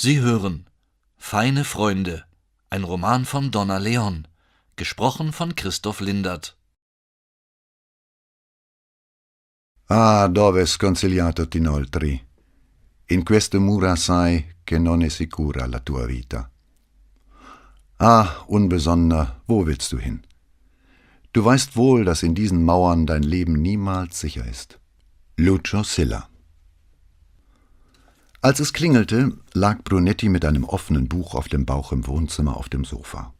Sie hören Feine Freunde, ein Roman von Donna Leon, gesprochen von Christoph Lindert. Ah, dove sconsigliato t'inoltri? In queste mura sai che non è sicura la tua vita. Ah, Unbesonnener, wo willst du hin? Du weißt wohl, dass in diesen Mauern dein Leben niemals sicher ist. Lucio Silla Als es klingelte, lag Brunetti mit einem offenen Buch auf dem Bauch im Wohnzimmer auf dem Sofa.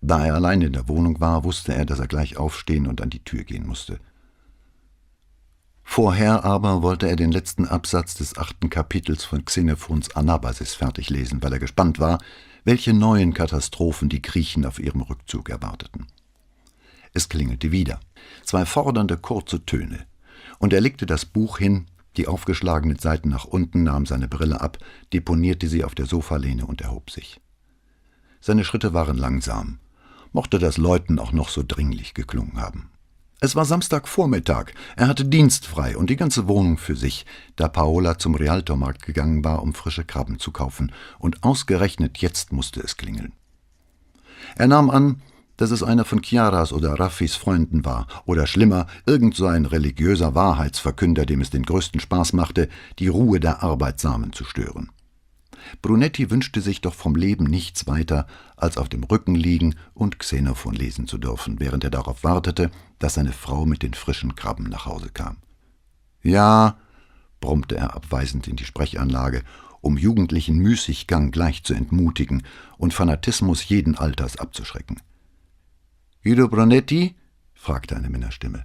Da er allein in der Wohnung war, wusste er, dass er gleich aufstehen und an die Tür gehen musste. Vorher aber wollte er den letzten Absatz des achten Kapitels von Xenophons Anabasis fertig lesen, weil er gespannt war, welche neuen Katastrophen die Griechen auf ihrem Rückzug erwarteten. Es klingelte wieder, zwei fordernde kurze Töne, und er legte das Buch hin, die aufgeschlagenen Seiten nach unten, nahm seine Brille ab, deponierte sie auf der Sofalehne und erhob sich. Seine Schritte waren langsam, mochte das Läuten auch noch so dringlich geklungen haben. Es war Samstagvormittag, er hatte Dienst frei und die ganze Wohnung für sich, da Paola zum Rialtormarkt gegangen war, um frische Krabben zu kaufen, und ausgerechnet jetzt musste es klingeln. Er nahm an, dass es einer von Chiaras oder Raffis Freunden war, oder schlimmer, irgend so ein religiöser Wahrheitsverkünder, dem es den größten Spaß machte, die Ruhe der Arbeitsamen zu stören. Brunetti wünschte sich doch vom Leben nichts weiter, als auf dem Rücken liegen und Xenophon lesen zu dürfen, während er darauf wartete, dass seine Frau mit den frischen Krabben nach Hause kam. Ja, brummte er abweisend in die Sprechanlage, um jugendlichen Müßiggang gleich zu entmutigen und Fanatismus jeden Alters abzuschrecken. Guido Brunetti? fragte eine Männerstimme.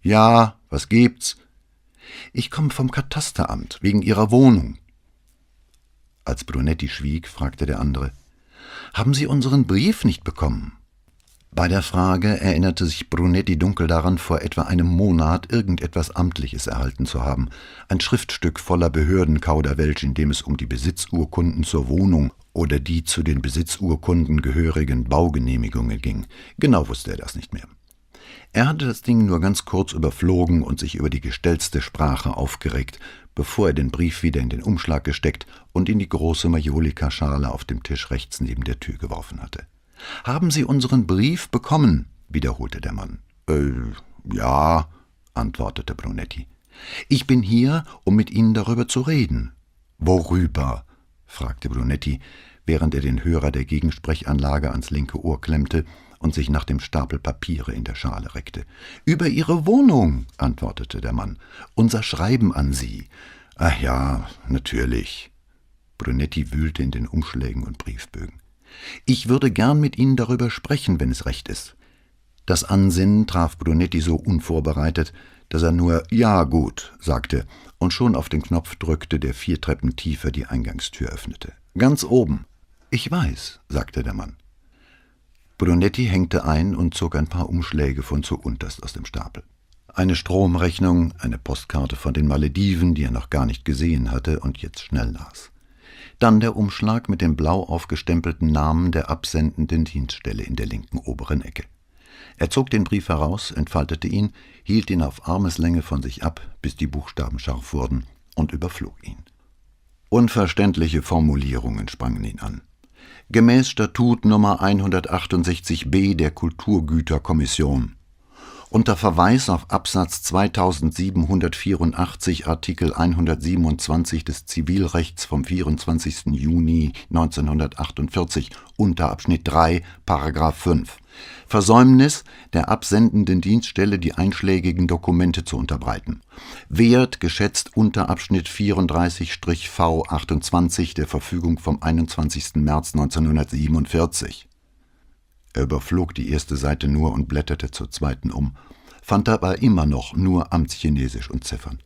Ja, was gibt's? Ich komme vom Katasteramt, wegen Ihrer Wohnung. Als Brunetti schwieg, fragte der andere Haben Sie unseren Brief nicht bekommen? Bei der Frage erinnerte sich Brunetti dunkel daran, vor etwa einem Monat irgendetwas Amtliches erhalten zu haben, ein Schriftstück voller Behördenkauderwelsch, in dem es um die Besitzurkunden zur Wohnung oder die zu den Besitzurkunden gehörigen Baugenehmigungen ging. Genau wusste er das nicht mehr. Er hatte das Ding nur ganz kurz überflogen und sich über die gestellte Sprache aufgeregt, bevor er den Brief wieder in den Umschlag gesteckt und in die große Majolika-Schale auf dem Tisch rechts neben der Tür geworfen hatte. »Haben Sie unseren Brief bekommen?« wiederholte der Mann. »Äh, ja«, antwortete Brunetti. »Ich bin hier, um mit Ihnen darüber zu reden.« »Worüber?« Fragte Brunetti, während er den Hörer der Gegensprechanlage ans linke Ohr klemmte und sich nach dem Stapel Papiere in der Schale reckte. Über Ihre Wohnung, antwortete der Mann. Unser Schreiben an Sie. Ach ja, natürlich. Brunetti wühlte in den Umschlägen und Briefbögen. Ich würde gern mit Ihnen darüber sprechen, wenn es recht ist. Das Ansinnen traf Brunetti so unvorbereitet, dass er nur Ja gut sagte und schon auf den Knopf drückte, der vier Treppen tiefer die Eingangstür öffnete. Ganz oben. Ich weiß, sagte der Mann. Brunetti hängte ein und zog ein paar Umschläge von zuunterst aus dem Stapel. Eine Stromrechnung, eine Postkarte von den Malediven, die er noch gar nicht gesehen hatte und jetzt schnell las. Dann der Umschlag mit dem blau aufgestempelten Namen der absendenden Dienststelle in der linken oberen Ecke. Er zog den Brief heraus, entfaltete ihn, hielt ihn auf Armeslänge von sich ab, bis die Buchstaben scharf wurden, und überflog ihn. Unverständliche Formulierungen sprangen ihn an. Gemäß Statut Nummer 168b der Kulturgüterkommission unter Verweis auf Absatz 2784 Artikel 127 des Zivilrechts vom 24. Juni 1948 Unterabschnitt 3 Paragraph 5 Versäumnis der absendenden Dienststelle die einschlägigen Dokumente zu unterbreiten. Wert geschätzt unter Abschnitt 34-V 28 der Verfügung vom 21. März 1947 er überflog die erste Seite nur und blätterte zur zweiten um, fand aber immer noch nur Amtschinesisch und Ziffern.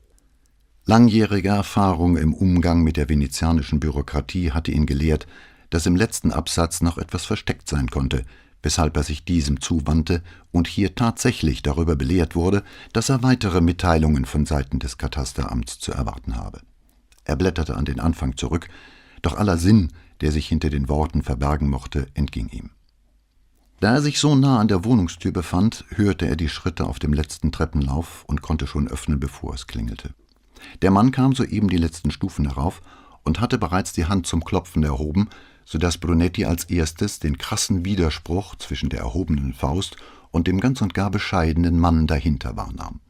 Langjährige Erfahrung im Umgang mit der venezianischen Bürokratie hatte ihn gelehrt, dass im letzten Absatz noch etwas versteckt sein konnte, weshalb er sich diesem zuwandte und hier tatsächlich darüber belehrt wurde, dass er weitere Mitteilungen von Seiten des Katasteramts zu erwarten habe. Er blätterte an den Anfang zurück, doch aller Sinn, der sich hinter den Worten verbergen mochte, entging ihm. Da er sich so nah an der Wohnungstür befand, hörte er die Schritte auf dem letzten Treppenlauf und konnte schon öffnen, bevor es klingelte. Der Mann kam soeben die letzten Stufen herauf und hatte bereits die Hand zum Klopfen erhoben, so dass Brunetti als erstes den krassen Widerspruch zwischen der erhobenen Faust und dem ganz und gar bescheidenen Mann dahinter wahrnahm.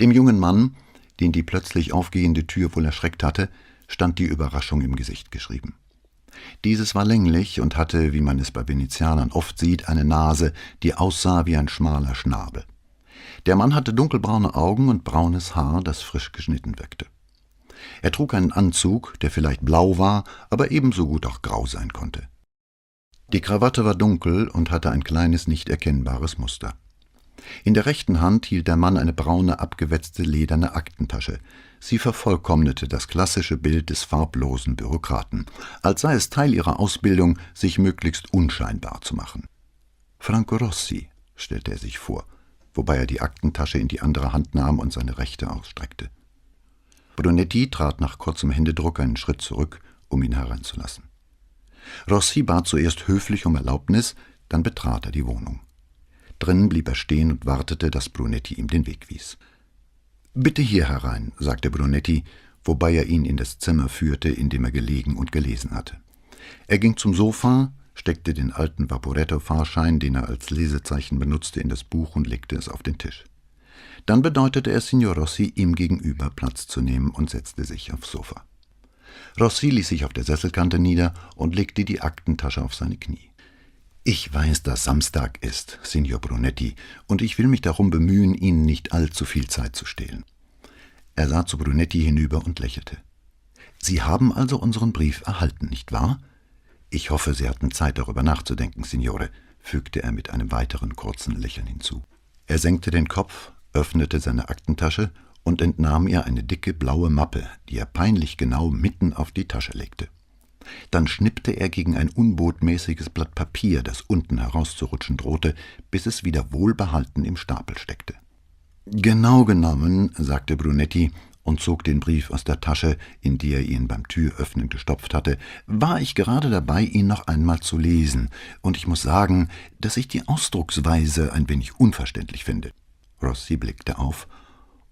Dem jungen Mann, den die plötzlich aufgehende Tür wohl erschreckt hatte, stand die Überraschung im Gesicht geschrieben. Dieses war länglich und hatte, wie man es bei Venezianern oft sieht, eine Nase, die aussah wie ein schmaler Schnabel. Der Mann hatte dunkelbraune Augen und braunes Haar, das frisch geschnitten wirkte. Er trug einen Anzug, der vielleicht blau war, aber ebenso gut auch grau sein konnte. Die Krawatte war dunkel und hatte ein kleines, nicht erkennbares Muster. In der rechten Hand hielt der Mann eine braune, abgewetzte lederne Aktentasche. Sie vervollkommnete das klassische Bild des farblosen Bürokraten, als sei es Teil ihrer Ausbildung, sich möglichst unscheinbar zu machen. Franco Rossi, stellte er sich vor, wobei er die Aktentasche in die andere Hand nahm und seine rechte ausstreckte. Brunetti trat nach kurzem Händedruck einen Schritt zurück, um ihn hereinzulassen. Rossi bat zuerst höflich um Erlaubnis, dann betrat er die Wohnung. Drinnen blieb er stehen und wartete, dass Brunetti ihm den Weg wies. Bitte hier herein, sagte Brunetti, wobei er ihn in das Zimmer führte, in dem er gelegen und gelesen hatte. Er ging zum Sofa, steckte den alten Vaporetto-Fahrschein, den er als Lesezeichen benutzte, in das Buch und legte es auf den Tisch. Dann bedeutete er Signor Rossi, ihm gegenüber Platz zu nehmen und setzte sich aufs Sofa. Rossi ließ sich auf der Sesselkante nieder und legte die Aktentasche auf seine Knie. Ich weiß, dass Samstag ist, Signor Brunetti, und ich will mich darum bemühen, Ihnen nicht allzu viel Zeit zu stehlen. Er sah zu Brunetti hinüber und lächelte. Sie haben also unseren Brief erhalten, nicht wahr? Ich hoffe, Sie hatten Zeit, darüber nachzudenken, Signore, fügte er mit einem weiteren kurzen Lächeln hinzu. Er senkte den Kopf, öffnete seine Aktentasche und entnahm ihr eine dicke blaue Mappe, die er peinlich genau mitten auf die Tasche legte. Dann schnippte er gegen ein unbotmäßiges Blatt Papier, das unten herauszurutschen drohte, bis es wieder wohlbehalten im Stapel steckte. Genau genommen, sagte Brunetti und zog den Brief aus der Tasche, in die er ihn beim Türöffnen gestopft hatte, war ich gerade dabei, ihn noch einmal zu lesen, und ich muss sagen, dass ich die Ausdrucksweise ein wenig unverständlich finde. Rossi blickte auf,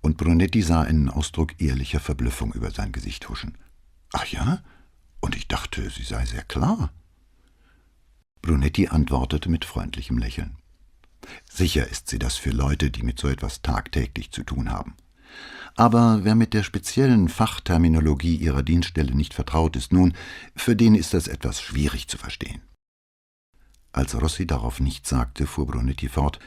und Brunetti sah einen Ausdruck ehrlicher Verblüffung über sein Gesicht huschen. Ach ja? Und ich dachte, sie sei sehr klar. Brunetti antwortete mit freundlichem Lächeln. Sicher ist sie das für Leute, die mit so etwas tagtäglich zu tun haben. Aber wer mit der speziellen Fachterminologie ihrer Dienststelle nicht vertraut ist, nun, für den ist das etwas schwierig zu verstehen. Als Rossi darauf nichts sagte, fuhr Brunetti fort,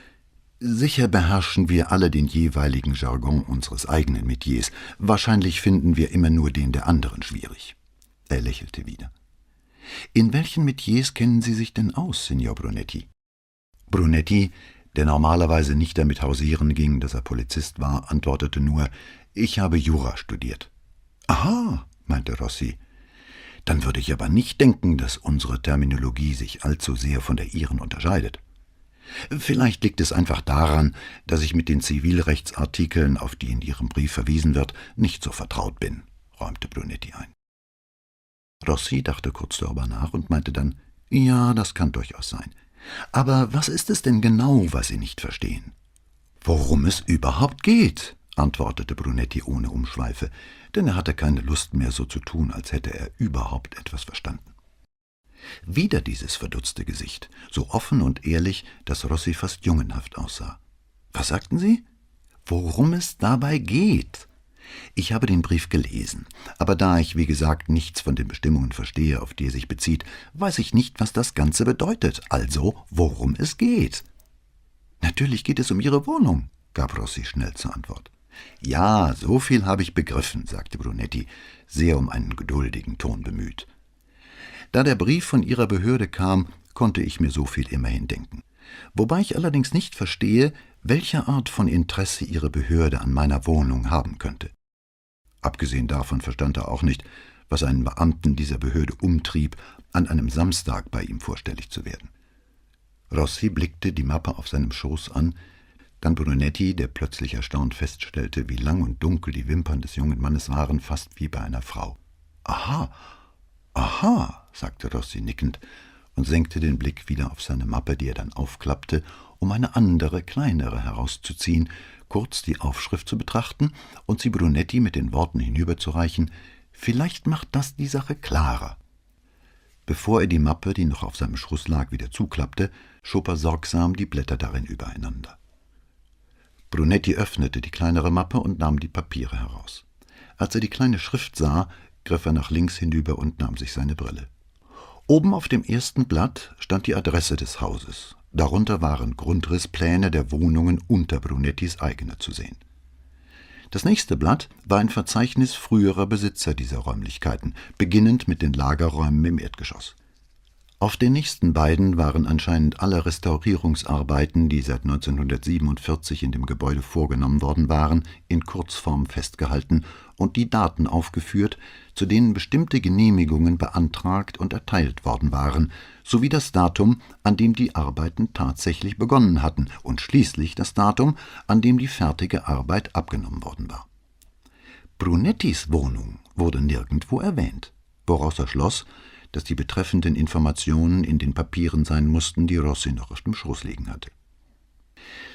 Sicher beherrschen wir alle den jeweiligen Jargon unseres eigenen Metiers. Wahrscheinlich finden wir immer nur den der anderen schwierig. Er lächelte wieder. In welchen Metiers kennen Sie sich denn aus, Signor Brunetti? Brunetti, der normalerweise nicht damit hausieren ging, dass er Polizist war, antwortete nur, ich habe Jura studiert. Aha, meinte Rossi. Dann würde ich aber nicht denken, dass unsere Terminologie sich allzu sehr von der Ihren unterscheidet. Vielleicht liegt es einfach daran, dass ich mit den Zivilrechtsartikeln, auf die in Ihrem Brief verwiesen wird, nicht so vertraut bin, räumte Brunetti ein. Rossi dachte kurz darüber nach und meinte dann, ja, das kann durchaus sein. Aber was ist es denn genau, was Sie nicht verstehen? Worum es überhaupt geht, antwortete Brunetti ohne Umschweife, denn er hatte keine Lust mehr so zu tun, als hätte er überhaupt etwas verstanden. Wieder dieses verdutzte Gesicht, so offen und ehrlich, dass Rossi fast jungenhaft aussah. Was sagten Sie? Worum es dabei geht? Ich habe den Brief gelesen, aber da ich, wie gesagt, nichts von den Bestimmungen verstehe, auf die er sich bezieht, weiß ich nicht, was das Ganze bedeutet, also worum es geht. Natürlich geht es um Ihre Wohnung, gab Rossi schnell zur Antwort. Ja, so viel habe ich begriffen, sagte Brunetti, sehr um einen geduldigen Ton bemüht. Da der Brief von Ihrer Behörde kam, konnte ich mir so viel immerhin denken. Wobei ich allerdings nicht verstehe, welche Art von Interesse Ihre Behörde an meiner Wohnung haben könnte. Abgesehen davon verstand er auch nicht, was einen Beamten dieser Behörde umtrieb, an einem Samstag bei ihm vorstellig zu werden. Rossi blickte die Mappe auf seinem Schoß an, dann Brunetti, der plötzlich erstaunt feststellte, wie lang und dunkel die Wimpern des jungen Mannes waren, fast wie bei einer Frau. Aha, aha, sagte Rossi nickend und senkte den Blick wieder auf seine Mappe, die er dann aufklappte, um eine andere, kleinere herauszuziehen, kurz die Aufschrift zu betrachten und sie Brunetti mit den Worten hinüberzureichen Vielleicht macht das die Sache klarer. Bevor er die Mappe, die noch auf seinem Schruss lag, wieder zuklappte, schob er sorgsam die Blätter darin übereinander. Brunetti öffnete die kleinere Mappe und nahm die Papiere heraus. Als er die kleine Schrift sah, griff er nach links hinüber und nahm sich seine Brille. Oben auf dem ersten Blatt stand die Adresse des Hauses. Darunter waren Grundrisspläne der Wohnungen unter Brunettis eigener zu sehen. Das nächste Blatt war ein Verzeichnis früherer Besitzer dieser Räumlichkeiten, beginnend mit den Lagerräumen im Erdgeschoss. Auf den nächsten beiden waren anscheinend alle Restaurierungsarbeiten, die seit 1947 in dem Gebäude vorgenommen worden waren, in Kurzform festgehalten und die Daten aufgeführt, zu denen bestimmte Genehmigungen beantragt und erteilt worden waren, sowie das Datum, an dem die Arbeiten tatsächlich begonnen hatten und schließlich das Datum, an dem die fertige Arbeit abgenommen worden war. Brunettis Wohnung wurde nirgendwo erwähnt, woraus er schloss, dass die betreffenden Informationen in den Papieren sein mussten, die Rossi noch auf dem Schoß liegen hatte.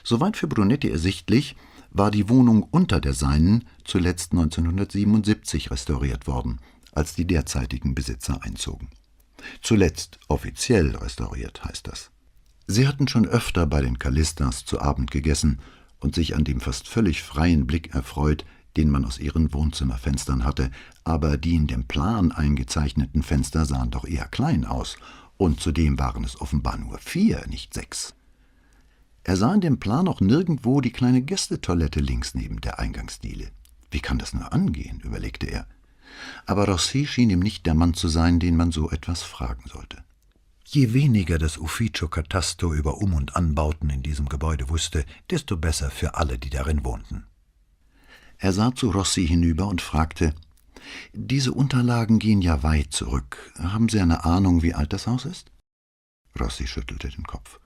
Soweit für Brunetti ersichtlich, war die Wohnung unter der seinen zuletzt 1977 restauriert worden, als die derzeitigen Besitzer einzogen. Zuletzt offiziell restauriert heißt das. Sie hatten schon öfter bei den Kallistas zu Abend gegessen und sich an dem fast völlig freien Blick erfreut, den man aus ihren Wohnzimmerfenstern hatte, aber die in dem Plan eingezeichneten Fenster sahen doch eher klein aus, und zudem waren es offenbar nur vier, nicht sechs. Er sah in dem Plan auch nirgendwo die kleine Gästetoilette links neben der Eingangsdiele. Wie kann das nur angehen, überlegte er. Aber Rossi schien ihm nicht der Mann zu sein, den man so etwas fragen sollte. Je weniger das Ufficio Catasto über Um- und Anbauten in diesem Gebäude wusste, desto besser für alle, die darin wohnten. Er sah zu Rossi hinüber und fragte Diese Unterlagen gehen ja weit zurück. Haben Sie eine Ahnung, wie alt das Haus ist? Rossi schüttelte den Kopf.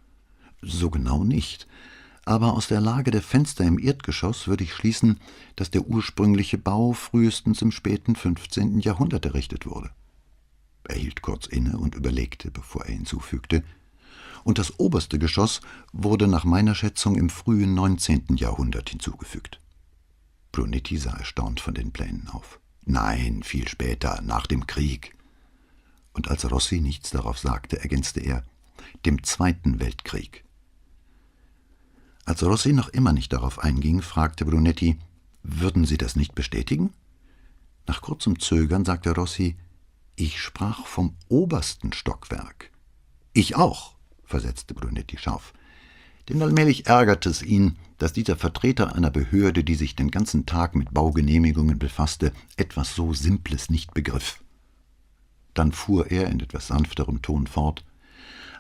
So genau nicht. Aber aus der Lage der Fenster im Erdgeschoss würde ich schließen, dass der ursprüngliche Bau frühestens im späten 15. Jahrhundert errichtet wurde. Er hielt kurz inne und überlegte, bevor er hinzufügte, und das oberste Geschoss wurde nach meiner Schätzung im frühen 19. Jahrhundert hinzugefügt. Brunetti sah erstaunt von den Plänen auf. Nein, viel später, nach dem Krieg. Und als Rossi nichts darauf sagte, ergänzte er, dem Zweiten Weltkrieg. Als Rossi noch immer nicht darauf einging, fragte Brunetti, würden Sie das nicht bestätigen? Nach kurzem Zögern sagte Rossi, ich sprach vom obersten Stockwerk. Ich auch, versetzte Brunetti scharf. Denn allmählich ärgerte es ihn, dass dieser Vertreter einer Behörde, die sich den ganzen Tag mit Baugenehmigungen befasste, etwas so Simples nicht begriff. Dann fuhr er in etwas sanfterem Ton fort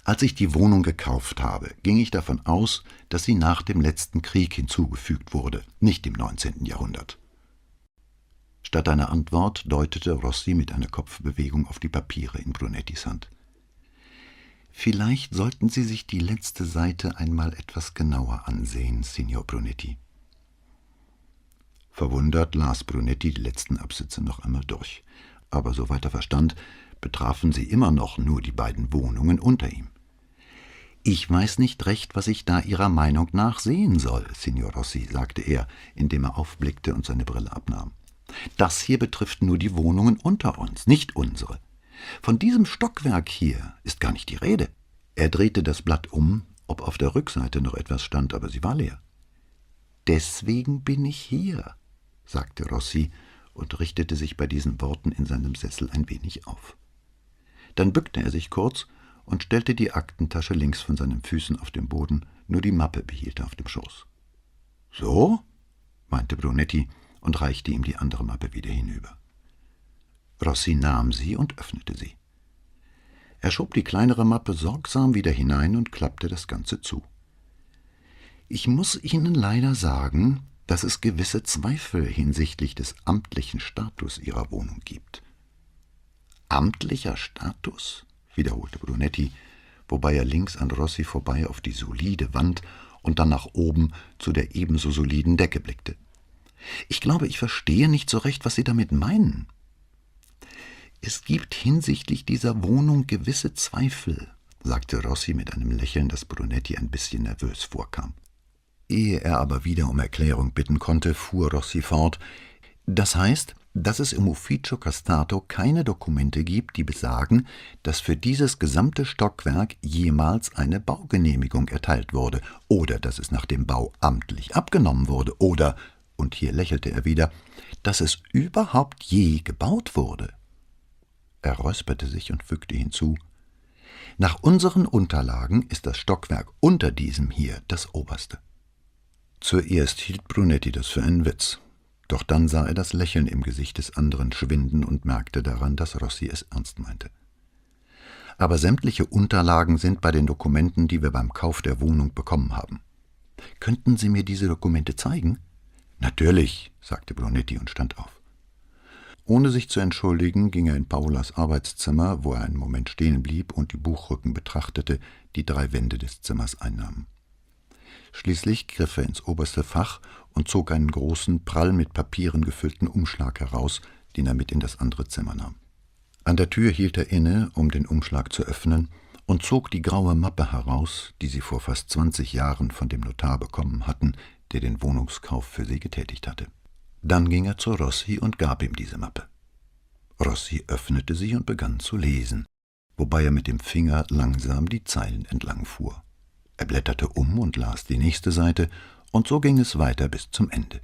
Als ich die Wohnung gekauft habe, ging ich davon aus, dass sie nach dem letzten Krieg hinzugefügt wurde, nicht im 19. Jahrhundert. Statt einer Antwort deutete Rossi mit einer Kopfbewegung auf die Papiere in Brunettis Hand. Vielleicht sollten Sie sich die letzte Seite einmal etwas genauer ansehen, Signor Brunetti. Verwundert las Brunetti die letzten Absätze noch einmal durch, aber soweit er verstand, betrafen sie immer noch nur die beiden Wohnungen unter ihm. Ich weiß nicht recht, was ich da Ihrer Meinung nach sehen soll, Signor Rossi, sagte er, indem er aufblickte und seine Brille abnahm. Das hier betrifft nur die Wohnungen unter uns, nicht unsere. Von diesem Stockwerk hier ist gar nicht die Rede. Er drehte das Blatt um, ob auf der Rückseite noch etwas stand, aber sie war leer. Deswegen bin ich hier, sagte Rossi und richtete sich bei diesen Worten in seinem Sessel ein wenig auf. Dann bückte er sich kurz und stellte die Aktentasche links von seinen Füßen auf den Boden, nur die Mappe behielt er auf dem Schoß. So? meinte Brunetti und reichte ihm die andere Mappe wieder hinüber. Rossi nahm sie und öffnete sie. Er schob die kleinere Mappe sorgsam wieder hinein und klappte das Ganze zu. Ich muss Ihnen leider sagen, dass es gewisse Zweifel hinsichtlich des amtlichen Status Ihrer Wohnung gibt. Amtlicher Status? Wiederholte Brunetti, wobei er links an Rossi vorbei auf die solide Wand und dann nach oben zu der ebenso soliden Decke blickte. Ich glaube, ich verstehe nicht so recht, was Sie damit meinen. Es gibt hinsichtlich dieser Wohnung gewisse Zweifel, sagte Rossi mit einem Lächeln, das Brunetti ein bisschen nervös vorkam. Ehe er aber wieder um Erklärung bitten konnte, fuhr Rossi fort. Das heißt, dass es im Ufficio Castato keine Dokumente gibt, die besagen, dass für dieses gesamte Stockwerk jemals eine Baugenehmigung erteilt wurde oder dass es nach dem Bau amtlich abgenommen wurde oder, und hier lächelte er wieder, dass es überhaupt je gebaut wurde. Er räusperte sich und fügte hinzu Nach unseren Unterlagen ist das Stockwerk unter diesem hier das oberste. Zuerst hielt Brunetti das für einen Witz. Doch dann sah er das Lächeln im Gesicht des anderen schwinden und merkte daran, dass Rossi es ernst meinte. Aber sämtliche Unterlagen sind bei den Dokumenten, die wir beim Kauf der Wohnung bekommen haben. Könnten Sie mir diese Dokumente zeigen? Natürlich, sagte Brunetti und stand auf. Ohne sich zu entschuldigen, ging er in Paulas Arbeitszimmer, wo er einen Moment stehen blieb und die Buchrücken betrachtete, die drei Wände des Zimmers einnahmen. Schließlich griff er ins oberste Fach und zog einen großen, prall mit Papieren gefüllten Umschlag heraus, den er mit in das andere Zimmer nahm. An der Tür hielt er inne, um den Umschlag zu öffnen, und zog die graue Mappe heraus, die sie vor fast zwanzig Jahren von dem Notar bekommen hatten, der den Wohnungskauf für sie getätigt hatte. Dann ging er zu Rossi und gab ihm diese Mappe. Rossi öffnete sie und begann zu lesen, wobei er mit dem Finger langsam die Zeilen entlang fuhr. Er blätterte um und las die nächste Seite, und so ging es weiter bis zum Ende.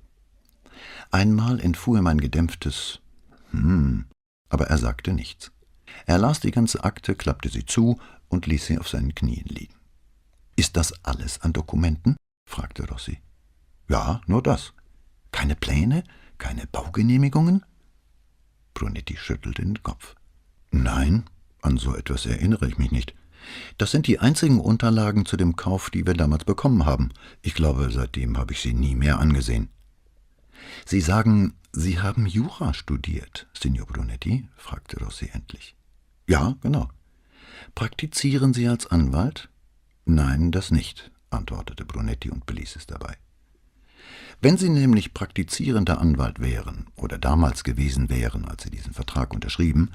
Einmal entfuhr ihm ein gedämpftes Hm, aber er sagte nichts. Er las die ganze Akte, klappte sie zu und ließ sie auf seinen Knien liegen. Ist das alles an Dokumenten? fragte Rossi. Ja, nur das. Keine Pläne, keine Baugenehmigungen? Brunetti schüttelte den Kopf. Nein, an so etwas erinnere ich mich nicht. Das sind die einzigen Unterlagen zu dem Kauf, die wir damals bekommen haben. Ich glaube, seitdem habe ich sie nie mehr angesehen. Sie sagen, Sie haben Jura studiert, Signor Brunetti? fragte Rossi endlich. Ja, genau. Praktizieren Sie als Anwalt? Nein, das nicht, antwortete Brunetti und beließ es dabei. Wenn Sie nämlich praktizierender Anwalt wären oder damals gewesen wären, als Sie diesen Vertrag unterschrieben,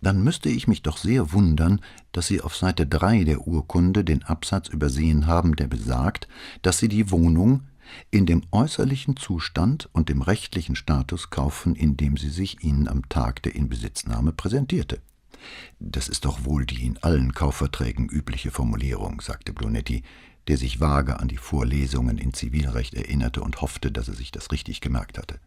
dann müsste ich mich doch sehr wundern, dass Sie auf Seite 3 der Urkunde den Absatz übersehen haben, der besagt, dass Sie die Wohnung in dem äußerlichen Zustand und dem rechtlichen Status kaufen, in dem sie sich Ihnen am Tag der Inbesitznahme präsentierte. Das ist doch wohl die in allen Kaufverträgen übliche Formulierung, sagte Brunetti, der sich vage an die Vorlesungen in Zivilrecht erinnerte und hoffte, dass er sich das richtig gemerkt hatte.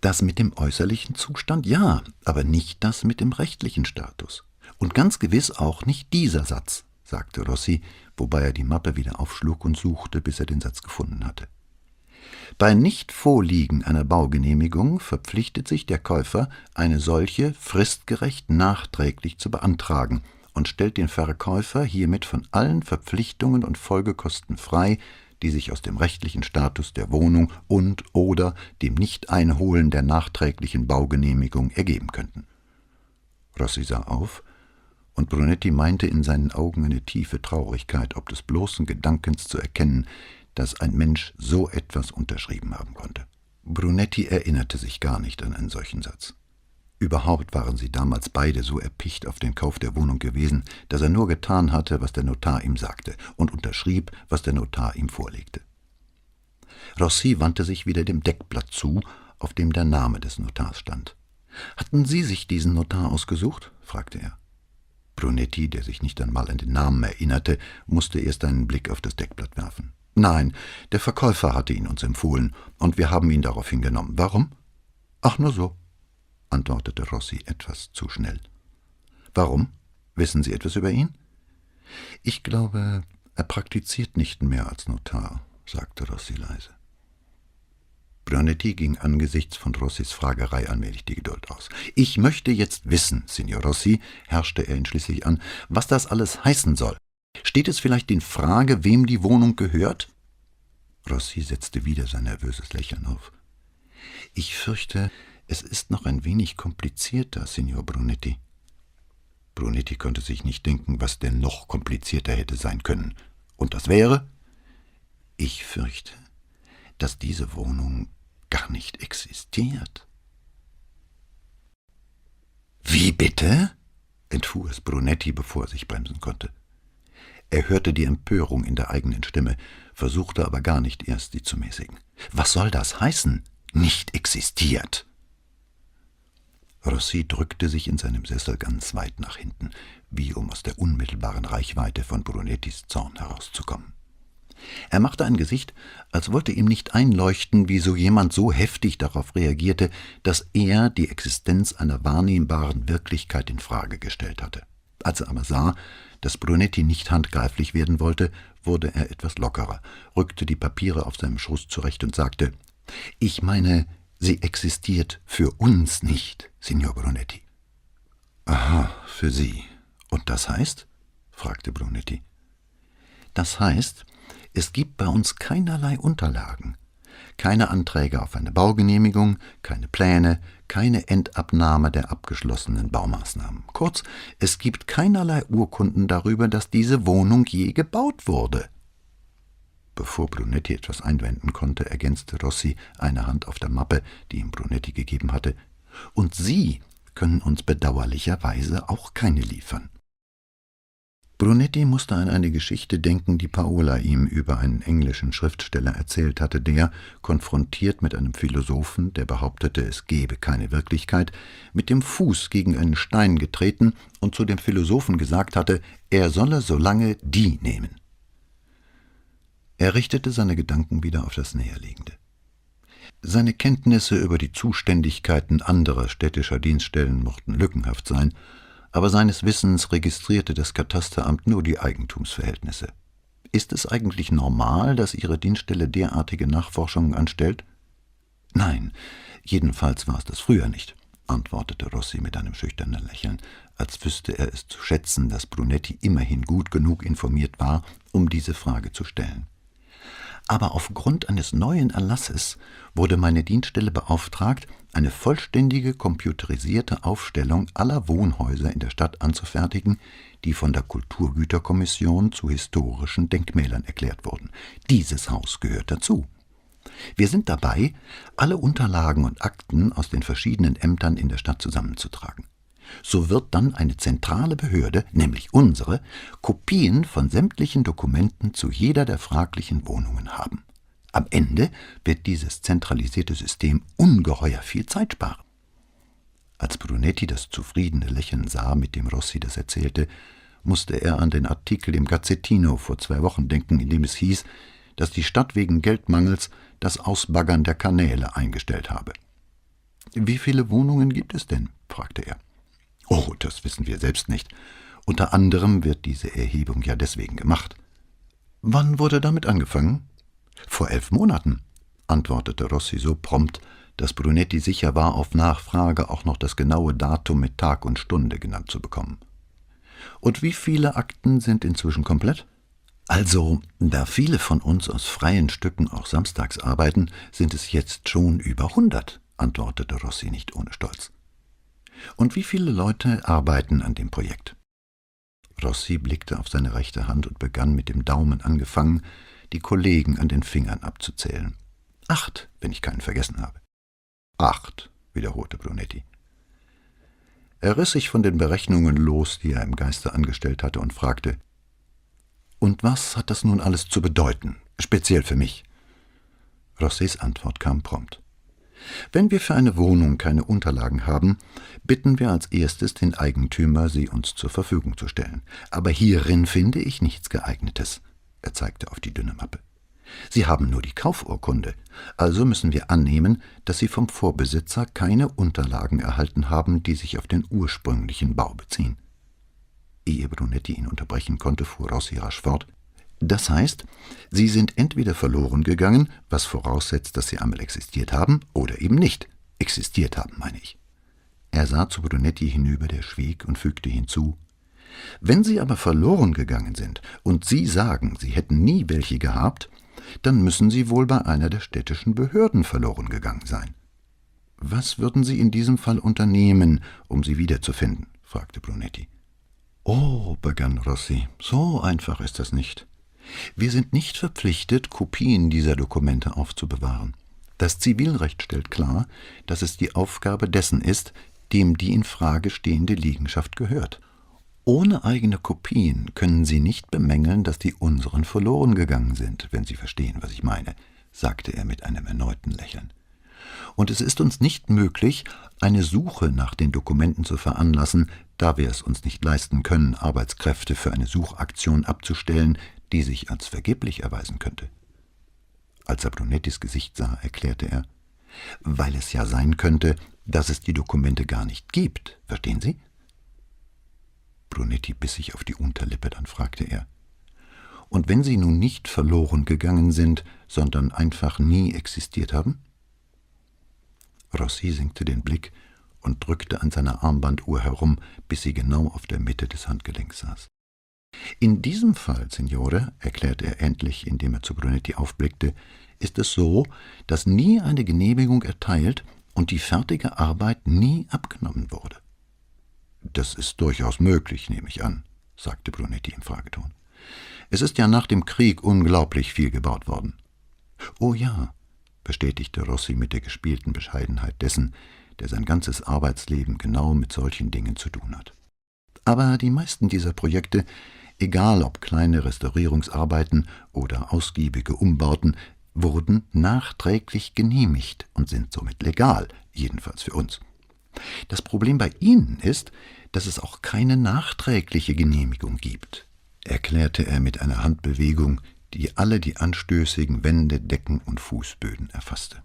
Das mit dem äußerlichen Zustand ja, aber nicht das mit dem rechtlichen Status. Und ganz gewiss auch nicht dieser Satz, sagte Rossi, wobei er die Mappe wieder aufschlug und suchte, bis er den Satz gefunden hatte. Bei Nichtvorliegen einer Baugenehmigung verpflichtet sich der Käufer, eine solche fristgerecht nachträglich zu beantragen und stellt den Verkäufer hiermit von allen Verpflichtungen und Folgekosten frei, die sich aus dem rechtlichen Status der Wohnung und oder dem Nichteinholen der nachträglichen Baugenehmigung ergeben könnten. Rossi sah auf, und Brunetti meinte in seinen Augen eine tiefe Traurigkeit, ob des bloßen Gedankens zu erkennen, dass ein Mensch so etwas unterschrieben haben konnte. Brunetti erinnerte sich gar nicht an einen solchen Satz. Überhaupt waren sie damals beide so erpicht auf den Kauf der Wohnung gewesen, dass er nur getan hatte, was der Notar ihm sagte, und unterschrieb, was der Notar ihm vorlegte. Rossi wandte sich wieder dem Deckblatt zu, auf dem der Name des Notars stand. Hatten Sie sich diesen Notar ausgesucht? fragte er. Brunetti, der sich nicht einmal an den Namen erinnerte, musste erst einen Blick auf das Deckblatt werfen. Nein, der Verkäufer hatte ihn uns empfohlen, und wir haben ihn daraufhin genommen. Warum? Ach, nur so antwortete Rossi etwas zu schnell. Warum? Wissen Sie etwas über ihn? Ich glaube, er praktiziert nicht mehr als Notar, sagte Rossi leise. Brunetti ging angesichts von Rossis Fragerei allmählich die Geduld aus. Ich möchte jetzt wissen, Signor Rossi, herrschte er ihn schließlich an, was das alles heißen soll. Steht es vielleicht in Frage, wem die Wohnung gehört? Rossi setzte wieder sein nervöses Lächeln auf. Ich fürchte, es ist noch ein wenig komplizierter, Signor Brunetti. Brunetti konnte sich nicht denken, was denn noch komplizierter hätte sein können. Und das wäre? Ich fürchte, dass diese Wohnung gar nicht existiert. Wie bitte? entfuhr es Brunetti, bevor er sich bremsen konnte. Er hörte die Empörung in der eigenen Stimme, versuchte aber gar nicht erst, sie zu mäßigen. Was soll das heißen? Nicht existiert. Rossi drückte sich in seinem Sessel ganz weit nach hinten, wie um aus der unmittelbaren Reichweite von Brunettis Zorn herauszukommen. Er machte ein Gesicht, als wollte ihm nicht einleuchten, wie so jemand so heftig darauf reagierte, dass er die Existenz einer wahrnehmbaren Wirklichkeit in Frage gestellt hatte. Als er aber sah, dass Brunetti nicht handgreiflich werden wollte, wurde er etwas lockerer, rückte die Papiere auf seinem Schoß zurecht und sagte Ich meine, sie existiert für uns nicht, Signor Brunetti. Aha, für Sie. Und das heißt? fragte Brunetti. Das heißt, es gibt bei uns keinerlei Unterlagen, keine Anträge auf eine Baugenehmigung, keine Pläne, keine Endabnahme der abgeschlossenen Baumaßnahmen. Kurz, es gibt keinerlei Urkunden darüber, dass diese Wohnung je gebaut wurde. Bevor Brunetti etwas einwenden konnte, ergänzte Rossi eine Hand auf der Mappe, die ihm Brunetti gegeben hatte. Und Sie können uns bedauerlicherweise auch keine liefern. Brunetti musste an eine Geschichte denken, die Paola ihm über einen englischen Schriftsteller erzählt hatte, der, konfrontiert mit einem Philosophen, der behauptete, es gebe keine Wirklichkeit, mit dem Fuß gegen einen Stein getreten und zu dem Philosophen gesagt hatte, er solle so lange die nehmen. Er richtete seine Gedanken wieder auf das Näherliegende. Seine Kenntnisse über die Zuständigkeiten anderer städtischer Dienststellen mochten lückenhaft sein, aber seines Wissens registrierte das Katasteramt nur die Eigentumsverhältnisse. Ist es eigentlich normal, dass Ihre Dienststelle derartige Nachforschungen anstellt? Nein, jedenfalls war es das früher nicht, antwortete Rossi mit einem schüchternen Lächeln, als wüsste er es zu schätzen, dass Brunetti immerhin gut genug informiert war, um diese Frage zu stellen aber aufgrund eines neuen Erlasses wurde meine Dienststelle beauftragt, eine vollständige computerisierte Aufstellung aller Wohnhäuser in der Stadt anzufertigen, die von der Kulturgüterkommission zu historischen Denkmälern erklärt wurden. Dieses Haus gehört dazu. Wir sind dabei, alle Unterlagen und Akten aus den verschiedenen Ämtern in der Stadt zusammenzutragen so wird dann eine zentrale Behörde, nämlich unsere, Kopien von sämtlichen Dokumenten zu jeder der fraglichen Wohnungen haben. Am Ende wird dieses zentralisierte System ungeheuer viel Zeit sparen. Als Brunetti das zufriedene Lächeln sah, mit dem Rossi das erzählte, musste er an den Artikel im Gazzettino vor zwei Wochen denken, in dem es hieß, dass die Stadt wegen Geldmangels das Ausbaggern der Kanäle eingestellt habe. Wie viele Wohnungen gibt es denn? fragte er. Oh, das wissen wir selbst nicht. Unter anderem wird diese Erhebung ja deswegen gemacht. Wann wurde damit angefangen? Vor elf Monaten, antwortete Rossi so prompt, dass Brunetti sicher war, auf Nachfrage auch noch das genaue Datum mit Tag und Stunde genannt zu bekommen. Und wie viele Akten sind inzwischen komplett? Also, da viele von uns aus freien Stücken auch samstags arbeiten, sind es jetzt schon über hundert, antwortete Rossi nicht ohne Stolz. Und wie viele Leute arbeiten an dem Projekt? Rossi blickte auf seine rechte Hand und begann mit dem Daumen angefangen, die Kollegen an den Fingern abzuzählen. Acht, wenn ich keinen vergessen habe. Acht, wiederholte Brunetti. Er riss sich von den Berechnungen los, die er im Geiste angestellt hatte, und fragte Und was hat das nun alles zu bedeuten, speziell für mich? Rossis Antwort kam prompt. Wenn wir für eine Wohnung keine Unterlagen haben, bitten wir als erstes den Eigentümer, sie uns zur Verfügung zu stellen. Aber hierin finde ich nichts geeignetes. Er zeigte auf die dünne Mappe. Sie haben nur die Kaufurkunde, also müssen wir annehmen, dass Sie vom Vorbesitzer keine Unterlagen erhalten haben, die sich auf den ursprünglichen Bau beziehen. Ehe Brunetti ihn unterbrechen konnte, fuhr Rossi rasch fort. Das heißt, sie sind entweder verloren gegangen, was voraussetzt, dass sie einmal existiert haben, oder eben nicht. Existiert haben, meine ich. Er sah zu Brunetti hinüber, der schwieg und fügte hinzu Wenn sie aber verloren gegangen sind und Sie sagen, Sie hätten nie welche gehabt, dann müssen sie wohl bei einer der städtischen Behörden verloren gegangen sein. Was würden Sie in diesem Fall unternehmen, um sie wiederzufinden? fragte Brunetti. Oh, begann Rossi, so einfach ist das nicht. Wir sind nicht verpflichtet, Kopien dieser Dokumente aufzubewahren. Das Zivilrecht stellt klar, dass es die Aufgabe dessen ist, dem die in Frage stehende Liegenschaft gehört. Ohne eigene Kopien können Sie nicht bemängeln, dass die unseren verloren gegangen sind, wenn Sie verstehen, was ich meine, sagte er mit einem erneuten Lächeln. Und es ist uns nicht möglich, eine Suche nach den Dokumenten zu veranlassen, da wir es uns nicht leisten können, Arbeitskräfte für eine Suchaktion abzustellen, die sich als vergeblich erweisen könnte. Als er Brunettis Gesicht sah, erklärte er, weil es ja sein könnte, dass es die Dokumente gar nicht gibt, verstehen Sie? Brunetti biss sich auf die Unterlippe, dann fragte er, und wenn sie nun nicht verloren gegangen sind, sondern einfach nie existiert haben? Rossi senkte den Blick und drückte an seiner Armbanduhr herum, bis sie genau auf der Mitte des Handgelenks saß. In diesem Fall, Signore, erklärte er endlich, indem er zu Brunetti aufblickte, ist es so, dass nie eine Genehmigung erteilt und die fertige Arbeit nie abgenommen wurde. Das ist durchaus möglich, nehme ich an, sagte Brunetti im Frageton. Es ist ja nach dem Krieg unglaublich viel gebaut worden. Oh ja, bestätigte Rossi mit der gespielten Bescheidenheit dessen, der sein ganzes Arbeitsleben genau mit solchen Dingen zu tun hat. Aber die meisten dieser Projekte, egal ob kleine Restaurierungsarbeiten oder ausgiebige Umbauten, wurden nachträglich genehmigt und sind somit legal, jedenfalls für uns. Das Problem bei Ihnen ist, dass es auch keine nachträgliche Genehmigung gibt erklärte er mit einer Handbewegung, die alle die anstößigen Wände, Decken und Fußböden erfasste.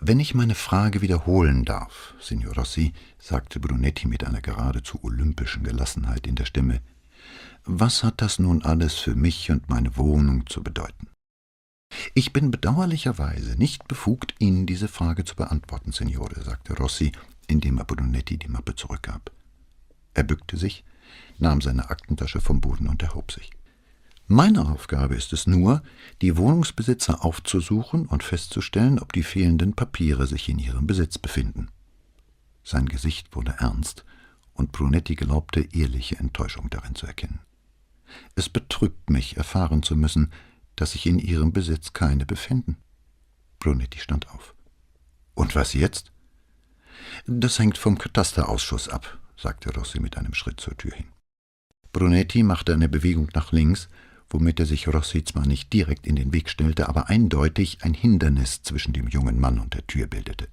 Wenn ich meine Frage wiederholen darf, Signor Rossi, sagte Brunetti mit einer geradezu olympischen Gelassenheit in der Stimme, was hat das nun alles für mich und meine Wohnung zu bedeuten? Ich bin bedauerlicherweise nicht befugt, Ihnen diese Frage zu beantworten, Signore, sagte Rossi, indem er Brunetti die Mappe zurückgab. Er bückte sich, nahm seine Aktentasche vom Boden und erhob sich. Meine Aufgabe ist es nur, die Wohnungsbesitzer aufzusuchen und festzustellen, ob die fehlenden Papiere sich in ihrem Besitz befinden. Sein Gesicht wurde ernst, und Brunetti glaubte, ehrliche Enttäuschung darin zu erkennen. Es betrübt mich, erfahren zu müssen, dass sich in ihrem Besitz keine befinden. Brunetti stand auf. Und was jetzt? Das hängt vom Katasterausschuss ab, sagte Rossi mit einem Schritt zur Tür hin. Brunetti machte eine Bewegung nach links, womit er sich Rossi zwar nicht direkt in den Weg stellte, aber eindeutig ein Hindernis zwischen dem jungen Mann und der Tür bildete.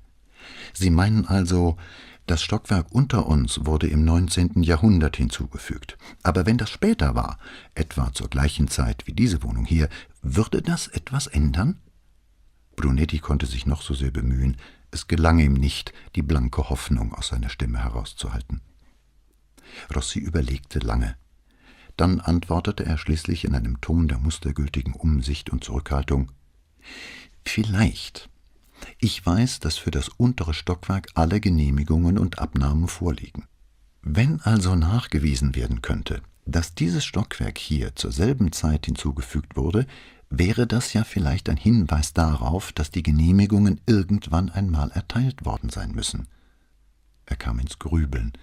Sie meinen also, das Stockwerk unter uns wurde im 19. Jahrhundert hinzugefügt. Aber wenn das später war, etwa zur gleichen Zeit wie diese Wohnung hier, würde das etwas ändern? Brunetti konnte sich noch so sehr bemühen, es gelang ihm nicht, die blanke Hoffnung aus seiner Stimme herauszuhalten. Rossi überlegte lange. Dann antwortete er schließlich in einem Ton der mustergültigen Umsicht und Zurückhaltung Vielleicht. Ich weiß, dass für das untere Stockwerk alle Genehmigungen und Abnahmen vorliegen. Wenn also nachgewiesen werden könnte, dass dieses Stockwerk hier zur selben Zeit hinzugefügt wurde, wäre das ja vielleicht ein Hinweis darauf, dass die Genehmigungen irgendwann einmal erteilt worden sein müssen. Er kam ins Grübeln.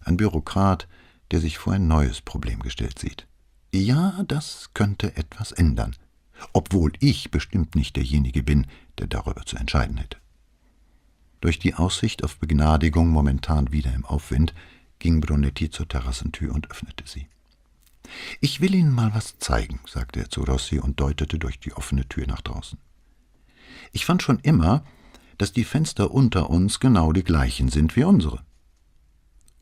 Ein Bürokrat, der sich vor ein neues Problem gestellt sieht. Ja, das könnte etwas ändern, obwohl ich bestimmt nicht derjenige bin, der darüber zu entscheiden hätte. Durch die Aussicht auf Begnadigung momentan wieder im Aufwind ging Brunetti zur Terrassentür und öffnete sie. Ich will Ihnen mal was zeigen, sagte er zu Rossi und deutete durch die offene Tür nach draußen. Ich fand schon immer, dass die Fenster unter uns genau die gleichen sind wie unsere.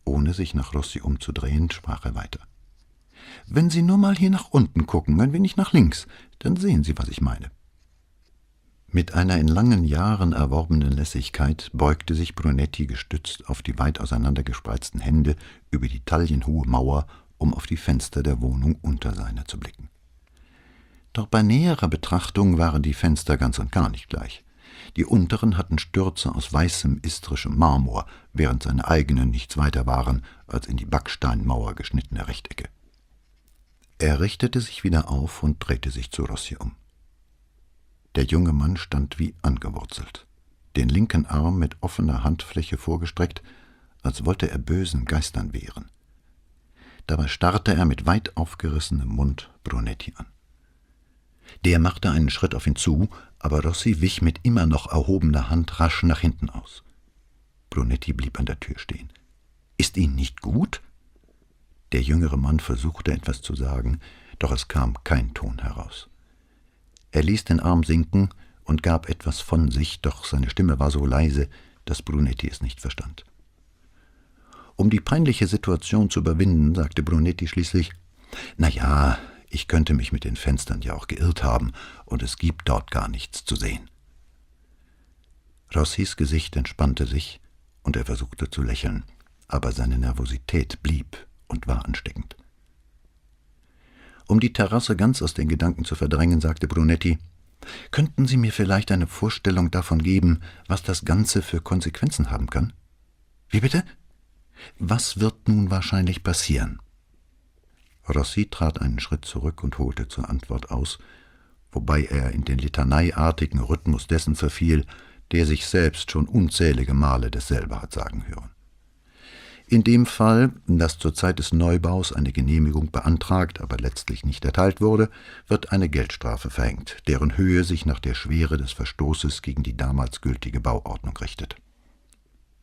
Ohne sich nach Rossi umzudrehen, sprach er weiter. Wenn Sie nur mal hier nach unten gucken, ein wenig nach links, dann sehen Sie, was ich meine. Mit einer in langen Jahren erworbenen Lässigkeit beugte sich Brunetti gestützt auf die weit auseinandergespreizten Hände über die taillenhohe Mauer, um auf die Fenster der Wohnung unter seiner zu blicken. Doch bei näherer Betrachtung waren die Fenster ganz und gar nicht gleich. Die unteren hatten Stürze aus weißem istrischem Marmor, während seine eigenen nichts weiter waren als in die Backsteinmauer geschnittene Rechtecke. Er richtete sich wieder auf und drehte sich zu Rossi um. Der junge Mann stand wie angewurzelt, den linken Arm mit offener Handfläche vorgestreckt, als wollte er bösen Geistern wehren. Dabei starrte er mit weit aufgerissenem Mund Brunetti an. Der machte einen Schritt auf ihn zu, aber Rossi wich mit immer noch erhobener Hand rasch nach hinten aus. Brunetti blieb an der Tür stehen. Ist Ihnen nicht gut? Der jüngere Mann versuchte etwas zu sagen, doch es kam kein Ton heraus. Er ließ den Arm sinken und gab etwas von sich, doch seine Stimme war so leise, dass Brunetti es nicht verstand. Um die peinliche Situation zu überwinden, sagte Brunetti schließlich, »Na ja, ich könnte mich mit den Fenstern ja auch geirrt haben, und es gibt dort gar nichts zu sehen.« Rossis Gesicht entspannte sich, und er versuchte zu lächeln, aber seine Nervosität blieb und war ansteckend. Um die Terrasse ganz aus den Gedanken zu verdrängen, sagte Brunetti, Könnten Sie mir vielleicht eine Vorstellung davon geben, was das Ganze für Konsequenzen haben kann? Wie bitte? Was wird nun wahrscheinlich passieren? Rossi trat einen Schritt zurück und holte zur Antwort aus, wobei er in den litaneiartigen Rhythmus dessen verfiel, der sich selbst schon unzählige Male dasselbe hat sagen hören. In dem Fall, dass zur Zeit des Neubaus eine Genehmigung beantragt, aber letztlich nicht erteilt wurde, wird eine Geldstrafe verhängt, deren Höhe sich nach der Schwere des Verstoßes gegen die damals gültige Bauordnung richtet.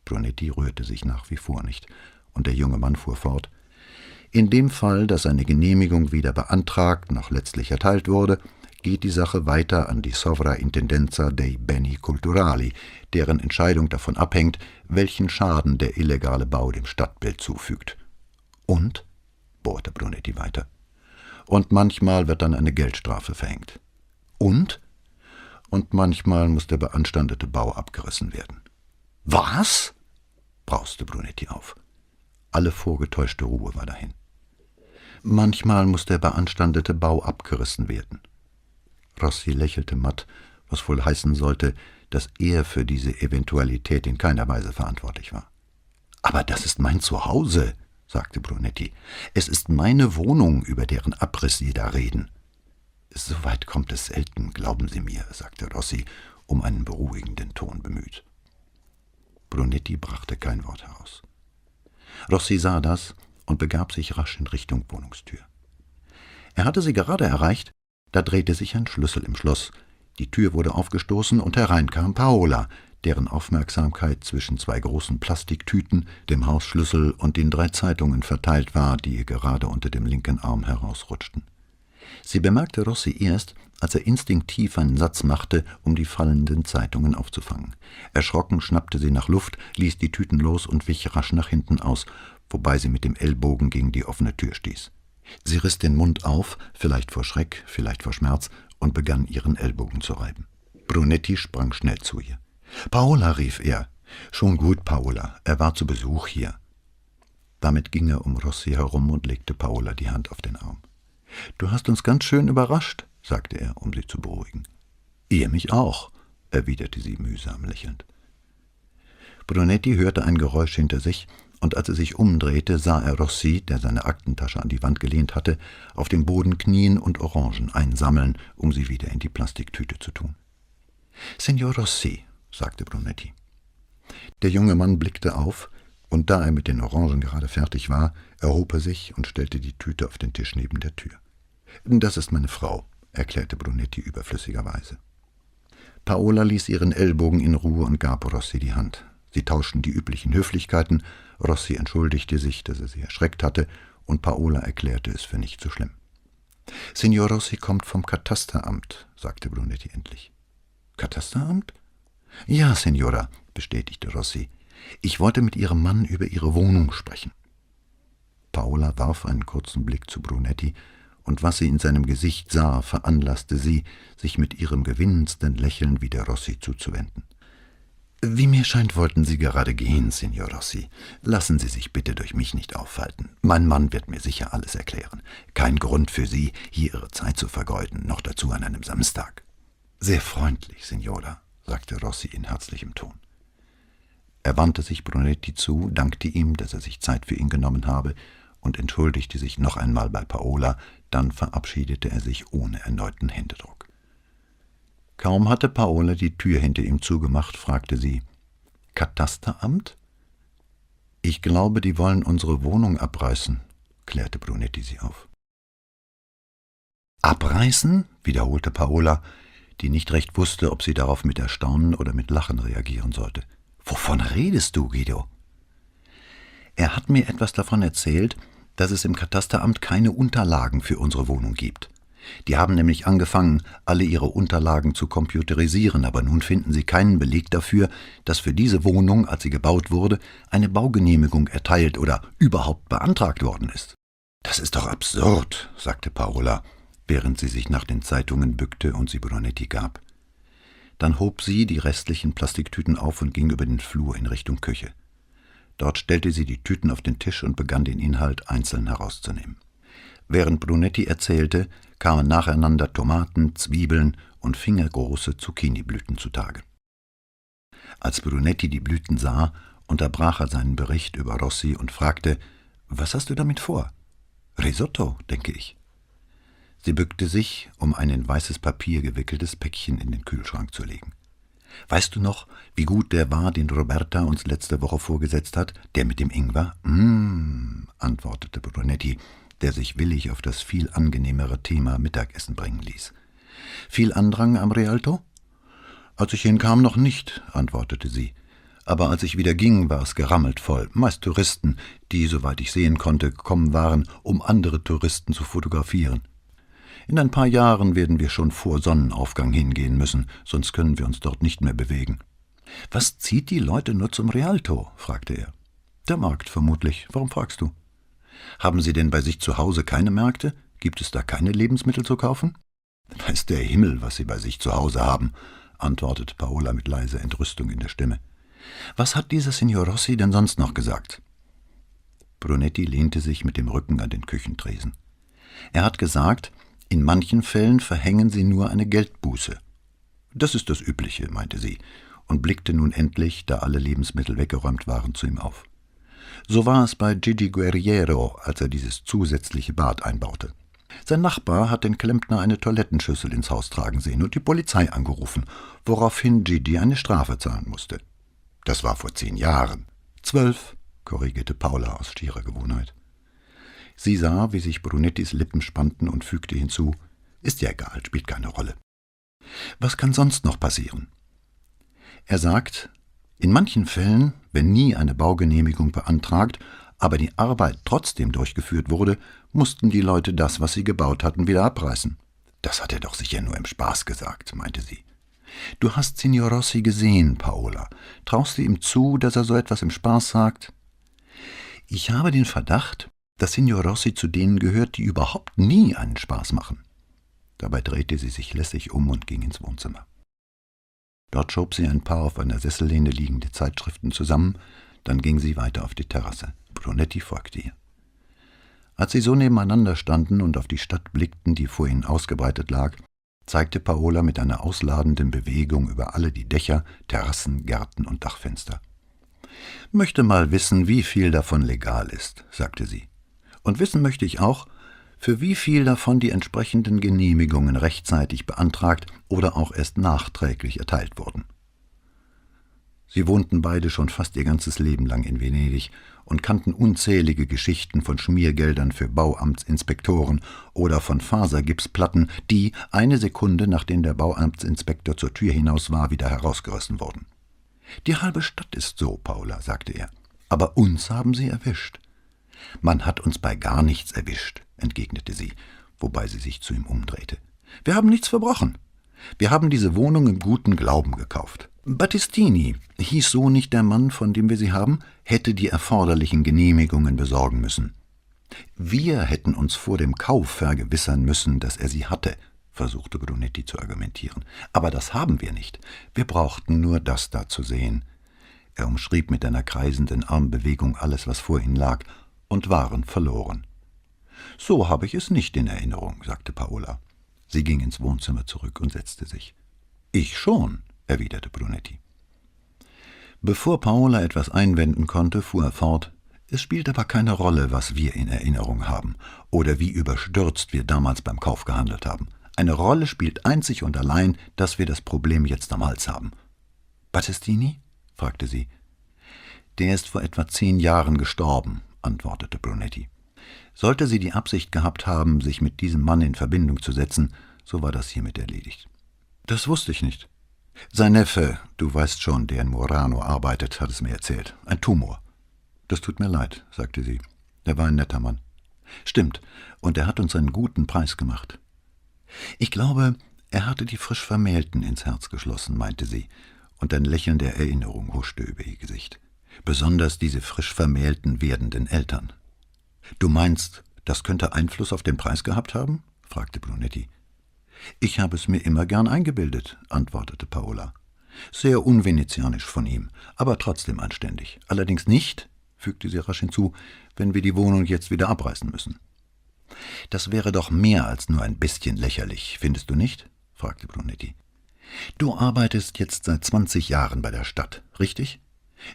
Brunetti rührte sich nach wie vor nicht, und der junge Mann fuhr fort. In dem Fall, dass eine Genehmigung weder beantragt noch letztlich erteilt wurde, geht die Sache weiter an die Sovraintendenza dei Beni Culturali, deren Entscheidung davon abhängt, welchen Schaden der illegale Bau dem Stadtbild zufügt. Und? bohrte Brunetti weiter. Und manchmal wird dann eine Geldstrafe verhängt. Und? Und manchmal muss der beanstandete Bau abgerissen werden. Was? brauste Brunetti auf. Alle vorgetäuschte Ruhe war dahin. Manchmal muss der beanstandete Bau abgerissen werden. Rossi lächelte matt, was wohl heißen sollte, dass er für diese Eventualität in keiner Weise verantwortlich war. Aber das ist mein Zuhause, sagte Brunetti. Es ist meine Wohnung, über deren Abriss Sie da reden. So weit kommt es selten, glauben Sie mir, sagte Rossi, um einen beruhigenden Ton bemüht. Brunetti brachte kein Wort heraus. Rossi sah das und begab sich rasch in Richtung Wohnungstür. Er hatte sie gerade erreicht, da drehte sich ein Schlüssel im Schloss. Die Tür wurde aufgestoßen und herein kam Paola, deren Aufmerksamkeit zwischen zwei großen Plastiktüten, dem Hausschlüssel und den drei Zeitungen verteilt war, die ihr gerade unter dem linken Arm herausrutschten. Sie bemerkte Rossi erst, als er instinktiv einen Satz machte, um die fallenden Zeitungen aufzufangen. Erschrocken schnappte sie nach Luft, ließ die Tüten los und wich rasch nach hinten aus, wobei sie mit dem Ellbogen gegen die offene Tür stieß. Sie riss den Mund auf, vielleicht vor Schreck, vielleicht vor Schmerz, und begann ihren Ellbogen zu reiben. Brunetti sprang schnell zu ihr. Paola, rief er. Schon gut, Paola, er war zu Besuch hier. Damit ging er um Rossi herum und legte Paola die Hand auf den Arm. Du hast uns ganz schön überrascht, sagte er, um sie zu beruhigen. Ihr mich auch, erwiderte sie mühsam lächelnd. Brunetti hörte ein Geräusch hinter sich und als er sich umdrehte, sah er Rossi, der seine Aktentasche an die Wand gelehnt hatte, auf dem Boden knien und Orangen einsammeln, um sie wieder in die Plastiktüte zu tun. Signor Rossi, sagte Brunetti. Der junge Mann blickte auf, und da er mit den Orangen gerade fertig war, erhob er sich und stellte die Tüte auf den Tisch neben der Tür. Das ist meine Frau, erklärte Brunetti überflüssigerweise. Paola ließ ihren Ellbogen in Ruhe und gab Rossi die Hand. Sie tauschten die üblichen Höflichkeiten, Rossi entschuldigte sich, dass er sie erschreckt hatte, und Paola erklärte es für nicht so schlimm. Signor Rossi kommt vom Katasteramt, sagte Brunetti endlich. Katasteramt? Ja, Signora, bestätigte Rossi. Ich wollte mit Ihrem Mann über Ihre Wohnung sprechen. Paola warf einen kurzen Blick zu Brunetti, und was sie in seinem Gesicht sah, veranlasste sie, sich mit ihrem gewinnendsten Lächeln wieder Rossi zuzuwenden. Wie mir scheint, wollten Sie gerade gehen, Signor Rossi. Lassen Sie sich bitte durch mich nicht aufhalten. Mein Mann wird mir sicher alles erklären. Kein Grund für Sie, hier Ihre Zeit zu vergeuden, noch dazu an einem Samstag. Sehr freundlich, Signora, sagte Rossi in herzlichem Ton. Er wandte sich Brunetti zu, dankte ihm, dass er sich Zeit für ihn genommen habe, und entschuldigte sich noch einmal bei Paola, dann verabschiedete er sich ohne erneuten Händedruck. Kaum hatte Paola die Tür hinter ihm zugemacht, fragte sie Katasteramt? Ich glaube, die wollen unsere Wohnung abreißen, klärte Brunetti sie auf. Abreißen? wiederholte Paola, die nicht recht wusste, ob sie darauf mit Erstaunen oder mit Lachen reagieren sollte. Wovon redest du, Guido? Er hat mir etwas davon erzählt, dass es im Katasteramt keine Unterlagen für unsere Wohnung gibt. Die haben nämlich angefangen, alle ihre Unterlagen zu computerisieren, aber nun finden sie keinen Beleg dafür, dass für diese Wohnung, als sie gebaut wurde, eine Baugenehmigung erteilt oder überhaupt beantragt worden ist. Das ist doch absurd, sagte Paola, während sie sich nach den Zeitungen bückte und sie Brunetti gab. Dann hob sie die restlichen Plastiktüten auf und ging über den Flur in Richtung Küche. Dort stellte sie die Tüten auf den Tisch und begann den Inhalt einzeln herauszunehmen. Während Brunetti erzählte, kamen nacheinander Tomaten, Zwiebeln und fingergroße Zucchiniblüten zutage. Als Brunetti die Blüten sah, unterbrach er seinen Bericht über Rossi und fragte, was hast du damit vor? Risotto, denke ich. Sie bückte sich, um ein in weißes Papier gewickeltes Päckchen in den Kühlschrank zu legen. Weißt du noch, wie gut der war, den Roberta uns letzte Woche vorgesetzt hat, der mit dem Ingwer? Mmm, antwortete Brunetti, der sich willig auf das viel angenehmere Thema Mittagessen bringen ließ. Viel Andrang am Rialto? Als ich hinkam, noch nicht, antwortete sie. Aber als ich wieder ging, war es gerammelt voll, meist Touristen, die, soweit ich sehen konnte, gekommen waren, um andere Touristen zu fotografieren. In ein paar Jahren werden wir schon vor Sonnenaufgang hingehen müssen, sonst können wir uns dort nicht mehr bewegen. Was zieht die Leute nur zum Rialto? fragte er. Der Markt vermutlich. Warum fragst du? Haben Sie denn bei sich zu Hause keine Märkte? Gibt es da keine Lebensmittel zu kaufen? Weiß der Himmel, was Sie bei sich zu Hause haben, antwortete Paola mit leiser Entrüstung in der Stimme. Was hat dieser Signor Rossi denn sonst noch gesagt? Brunetti lehnte sich mit dem Rücken an den Küchentresen. Er hat gesagt, in manchen Fällen verhängen sie nur eine Geldbuße. Das ist das Übliche, meinte sie, und blickte nun endlich, da alle Lebensmittel weggeräumt waren, zu ihm auf. So war es bei Gigi Guerriero, als er dieses zusätzliche Bad einbaute. Sein Nachbar hat den Klempner eine Toilettenschüssel ins Haus tragen sehen und die Polizei angerufen, woraufhin Gigi eine Strafe zahlen musste. Das war vor zehn Jahren. Zwölf, korrigierte Paula aus schierer Gewohnheit. Sie sah, wie sich Brunettis Lippen spannten und fügte hinzu, ist ja egal, spielt keine Rolle. Was kann sonst noch passieren? Er sagt, in manchen Fällen, wenn nie eine Baugenehmigung beantragt, aber die Arbeit trotzdem durchgeführt wurde, mussten die Leute das, was sie gebaut hatten, wieder abreißen. Das hat er doch sicher nur im Spaß gesagt, meinte sie. Du hast Signor Rossi gesehen, Paola. Traust du ihm zu, dass er so etwas im Spaß sagt? Ich habe den Verdacht, dass Signor Rossi zu denen gehört, die überhaupt nie einen Spaß machen. Dabei drehte sie sich lässig um und ging ins Wohnzimmer. Dort schob sie ein paar auf einer Sessellehne liegende Zeitschriften zusammen, dann ging sie weiter auf die Terrasse. Brunetti folgte ihr. Als sie so nebeneinander standen und auf die Stadt blickten, die vor ihnen ausgebreitet lag, zeigte Paola mit einer ausladenden Bewegung über alle die Dächer, Terrassen, Gärten und Dachfenster. Möchte mal wissen, wie viel davon legal ist, sagte sie. Und wissen möchte ich auch, für wie viel davon die entsprechenden Genehmigungen rechtzeitig beantragt oder auch erst nachträglich erteilt wurden. Sie wohnten beide schon fast ihr ganzes Leben lang in Venedig und kannten unzählige Geschichten von Schmiergeldern für Bauamtsinspektoren oder von Fasergipsplatten, die eine Sekunde nachdem der Bauamtsinspektor zur Tür hinaus war, wieder herausgerissen wurden. Die halbe Stadt ist so, Paula, sagte er. Aber uns haben sie erwischt. Man hat uns bei gar nichts erwischt, entgegnete sie, wobei sie sich zu ihm umdrehte. Wir haben nichts verbrochen. Wir haben diese Wohnung im guten Glauben gekauft. Battistini, hieß so nicht der Mann, von dem wir sie haben, hätte die erforderlichen Genehmigungen besorgen müssen. Wir hätten uns vor dem Kauf vergewissern müssen, dass er sie hatte, versuchte Brunetti zu argumentieren. Aber das haben wir nicht. Wir brauchten nur das da zu sehen. Er umschrieb mit einer kreisenden Armbewegung alles, was vor ihnen lag, und waren verloren. So habe ich es nicht in Erinnerung, sagte Paola. Sie ging ins Wohnzimmer zurück und setzte sich. Ich schon, erwiderte Brunetti. Bevor Paola etwas einwenden konnte, fuhr er fort Es spielt aber keine Rolle, was wir in Erinnerung haben oder wie überstürzt wir damals beim Kauf gehandelt haben. Eine Rolle spielt einzig und allein, dass wir das Problem jetzt am Hals haben. Battistini? fragte sie. Der ist vor etwa zehn Jahren gestorben, antwortete Brunetti. Sollte sie die Absicht gehabt haben, sich mit diesem Mann in Verbindung zu setzen, so war das hiermit erledigt. Das wusste ich nicht. Sein Neffe, du weißt schon, der in Murano arbeitet, hat es mir erzählt. Ein Tumor. Das tut mir leid, sagte sie. Er war ein netter Mann. Stimmt, und er hat uns einen guten Preis gemacht. Ich glaube, er hatte die frisch Vermählten ins Herz geschlossen, meinte sie, und ein Lächeln der Erinnerung huschte über ihr Gesicht. Besonders diese frisch vermählten werdenden Eltern. Du meinst, das könnte Einfluss auf den Preis gehabt haben? fragte Brunetti. Ich habe es mir immer gern eingebildet, antwortete Paola. Sehr unvenezianisch von ihm, aber trotzdem anständig. Allerdings nicht, fügte sie rasch hinzu, wenn wir die Wohnung jetzt wieder abreißen müssen. Das wäre doch mehr als nur ein bisschen lächerlich, findest du nicht? fragte Brunetti. Du arbeitest jetzt seit zwanzig Jahren bei der Stadt, richtig?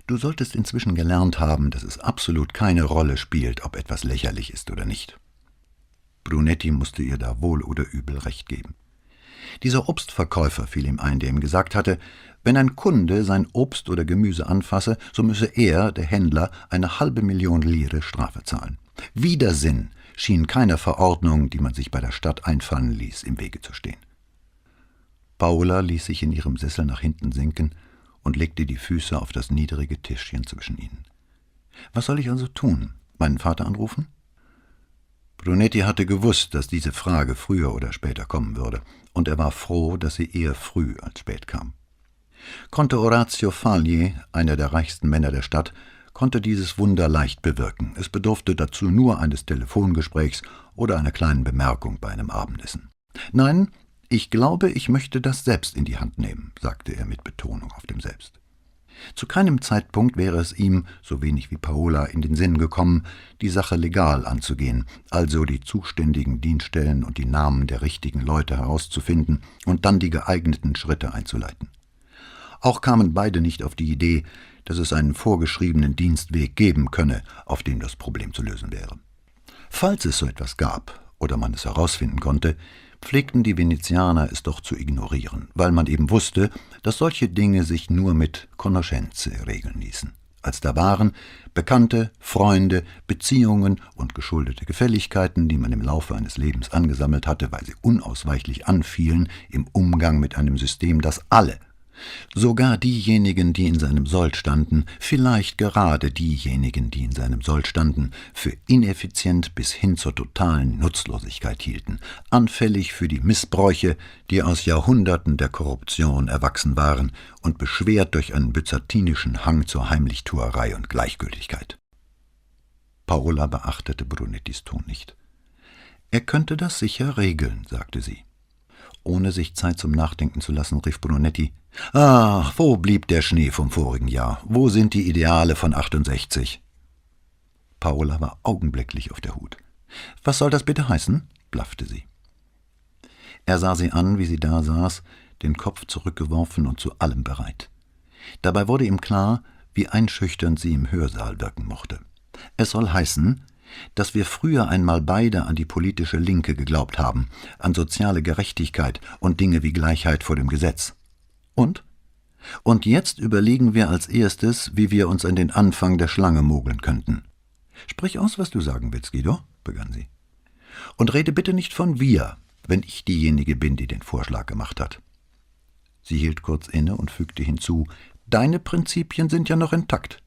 Du solltest inzwischen gelernt haben, dass es absolut keine Rolle spielt, ob etwas lächerlich ist oder nicht. Brunetti musste ihr da wohl oder übel recht geben. Dieser Obstverkäufer fiel ihm ein, der ihm gesagt hatte, wenn ein Kunde sein Obst oder Gemüse anfasse, so müsse er, der Händler, eine halbe Million Lire Strafe zahlen. Widersinn schien keiner Verordnung, die man sich bei der Stadt einfallen ließ, im Wege zu stehen. Paula ließ sich in ihrem Sessel nach hinten sinken und legte die Füße auf das niedrige Tischchen zwischen ihnen. Was soll ich also tun? Meinen Vater anrufen? Brunetti hatte gewusst, dass diese Frage früher oder später kommen würde, und er war froh, dass sie eher früh als spät kam. Konnte Orazio Fagli, einer der reichsten Männer der Stadt, konnte dieses Wunder leicht bewirken. Es bedurfte dazu nur eines Telefongesprächs oder einer kleinen Bemerkung bei einem Abendessen. Nein, ich glaube, ich möchte das selbst in die Hand nehmen, sagte er mit Betonung auf dem Selbst. Zu keinem Zeitpunkt wäre es ihm, so wenig wie Paola, in den Sinn gekommen, die Sache legal anzugehen, also die zuständigen Dienststellen und die Namen der richtigen Leute herauszufinden und dann die geeigneten Schritte einzuleiten. Auch kamen beide nicht auf die Idee, dass es einen vorgeschriebenen Dienstweg geben könne, auf dem das Problem zu lösen wäre. Falls es so etwas gab oder man es herausfinden konnte, pflegten die Venezianer es doch zu ignorieren, weil man eben wusste, dass solche Dinge sich nur mit Conoscenze regeln ließen. Als da waren Bekannte, Freunde, Beziehungen und geschuldete Gefälligkeiten, die man im Laufe eines Lebens angesammelt hatte, weil sie unausweichlich anfielen im Umgang mit einem System, das alle Sogar diejenigen, die in seinem Soll standen, vielleicht gerade diejenigen, die in seinem Soll standen, für ineffizient bis hin zur totalen Nutzlosigkeit hielten, anfällig für die Missbräuche, die aus Jahrhunderten der Korruption erwachsen waren und beschwert durch einen byzantinischen Hang zur Heimlichtuerei und Gleichgültigkeit. Paola beachtete Brunettis Ton nicht. Er könnte das sicher regeln, sagte sie. Ohne sich Zeit zum Nachdenken zu lassen, rief Brunetti Ach, wo blieb der Schnee vom vorigen Jahr? Wo sind die Ideale von 68? Paola war augenblicklich auf der Hut. Was soll das bitte heißen? blaffte sie. Er sah sie an, wie sie da saß, den Kopf zurückgeworfen und zu allem bereit. Dabei wurde ihm klar, wie einschüchternd sie im Hörsaal wirken mochte. Es soll heißen, dass wir früher einmal beide an die politische Linke geglaubt haben, an soziale Gerechtigkeit und Dinge wie Gleichheit vor dem Gesetz. Und? Und jetzt überlegen wir als erstes, wie wir uns an den Anfang der Schlange mogeln könnten. Sprich aus, was du sagen willst, Guido, begann sie. Und rede bitte nicht von wir, wenn ich diejenige bin, die den Vorschlag gemacht hat. Sie hielt kurz inne und fügte hinzu, Deine Prinzipien sind ja noch intakt.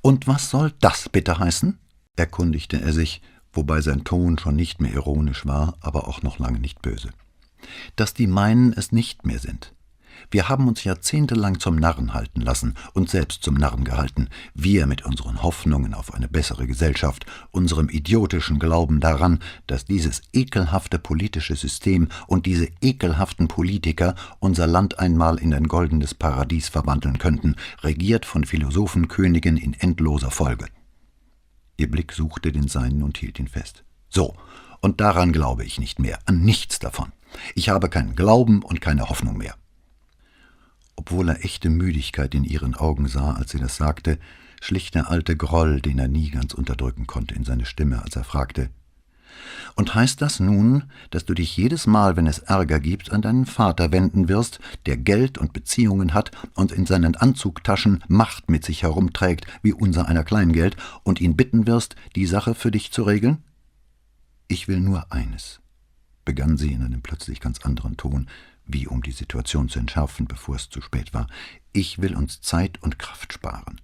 Und was soll das bitte heißen? Erkundigte er sich, wobei sein Ton schon nicht mehr ironisch war, aber auch noch lange nicht böse. Dass die meinen es nicht mehr sind. Wir haben uns jahrzehntelang zum Narren halten lassen und selbst zum Narren gehalten, wir mit unseren Hoffnungen auf eine bessere Gesellschaft, unserem idiotischen Glauben daran, dass dieses ekelhafte politische System und diese ekelhaften Politiker unser Land einmal in ein goldenes Paradies verwandeln könnten, regiert von Philosophenkönigen in endloser Folge. Ihr Blick suchte den seinen und hielt ihn fest. So, und daran glaube ich nicht mehr, an nichts davon. Ich habe keinen Glauben und keine Hoffnung mehr. Obwohl er echte Müdigkeit in ihren Augen sah, als sie das sagte, schlich der alte Groll, den er nie ganz unterdrücken konnte, in seine Stimme, als er fragte Und heißt das nun, dass du dich jedes Mal, wenn es Ärger gibt, an deinen Vater wenden wirst, der Geld und Beziehungen hat und in seinen Anzugtaschen Macht mit sich herumträgt, wie unser einer Kleingeld, und ihn bitten wirst, die Sache für dich zu regeln? Ich will nur eines, begann sie in einem plötzlich ganz anderen Ton, wie um die Situation zu entschärfen, bevor es zu spät war. Ich will uns Zeit und Kraft sparen.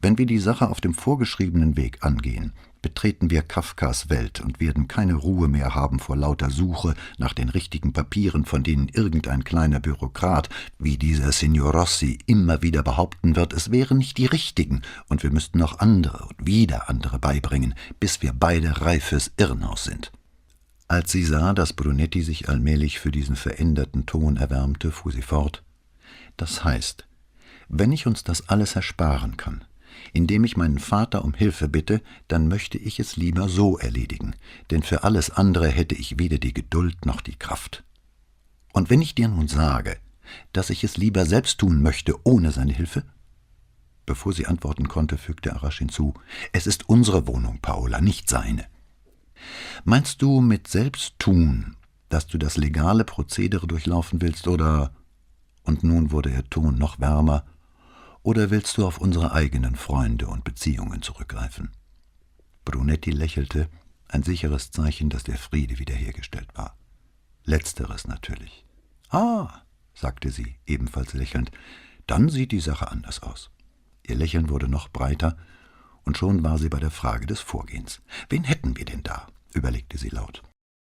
Wenn wir die Sache auf dem vorgeschriebenen Weg angehen, betreten wir Kafkas Welt und werden keine Ruhe mehr haben vor lauter Suche nach den richtigen Papieren, von denen irgendein kleiner Bürokrat wie dieser Signor Rossi immer wieder behaupten wird, es wären nicht die richtigen, und wir müssten noch andere und wieder andere beibringen, bis wir beide reif fürs Irrenhaus sind. Als sie sah, dass Brunetti sich allmählich für diesen veränderten Ton erwärmte, fuhr sie fort Das heißt, wenn ich uns das alles ersparen kann, indem ich meinen Vater um Hilfe bitte, dann möchte ich es lieber so erledigen, denn für alles andere hätte ich weder die Geduld noch die Kraft. Und wenn ich dir nun sage, dass ich es lieber selbst tun möchte, ohne seine Hilfe? Bevor sie antworten konnte, fügte Arash hinzu, es ist unsere Wohnung, Paola, nicht seine. Meinst du mit Selbsttun, dass du das legale Prozedere durchlaufen willst, oder und nun wurde ihr Ton noch wärmer oder willst du auf unsere eigenen Freunde und Beziehungen zurückgreifen? Brunetti lächelte, ein sicheres Zeichen, dass der Friede wiederhergestellt war. Letzteres natürlich. Ah, sagte sie, ebenfalls lächelnd, dann sieht die Sache anders aus. Ihr Lächeln wurde noch breiter, und schon war sie bei der Frage des Vorgehens. Wen hätten wir denn da? überlegte sie laut.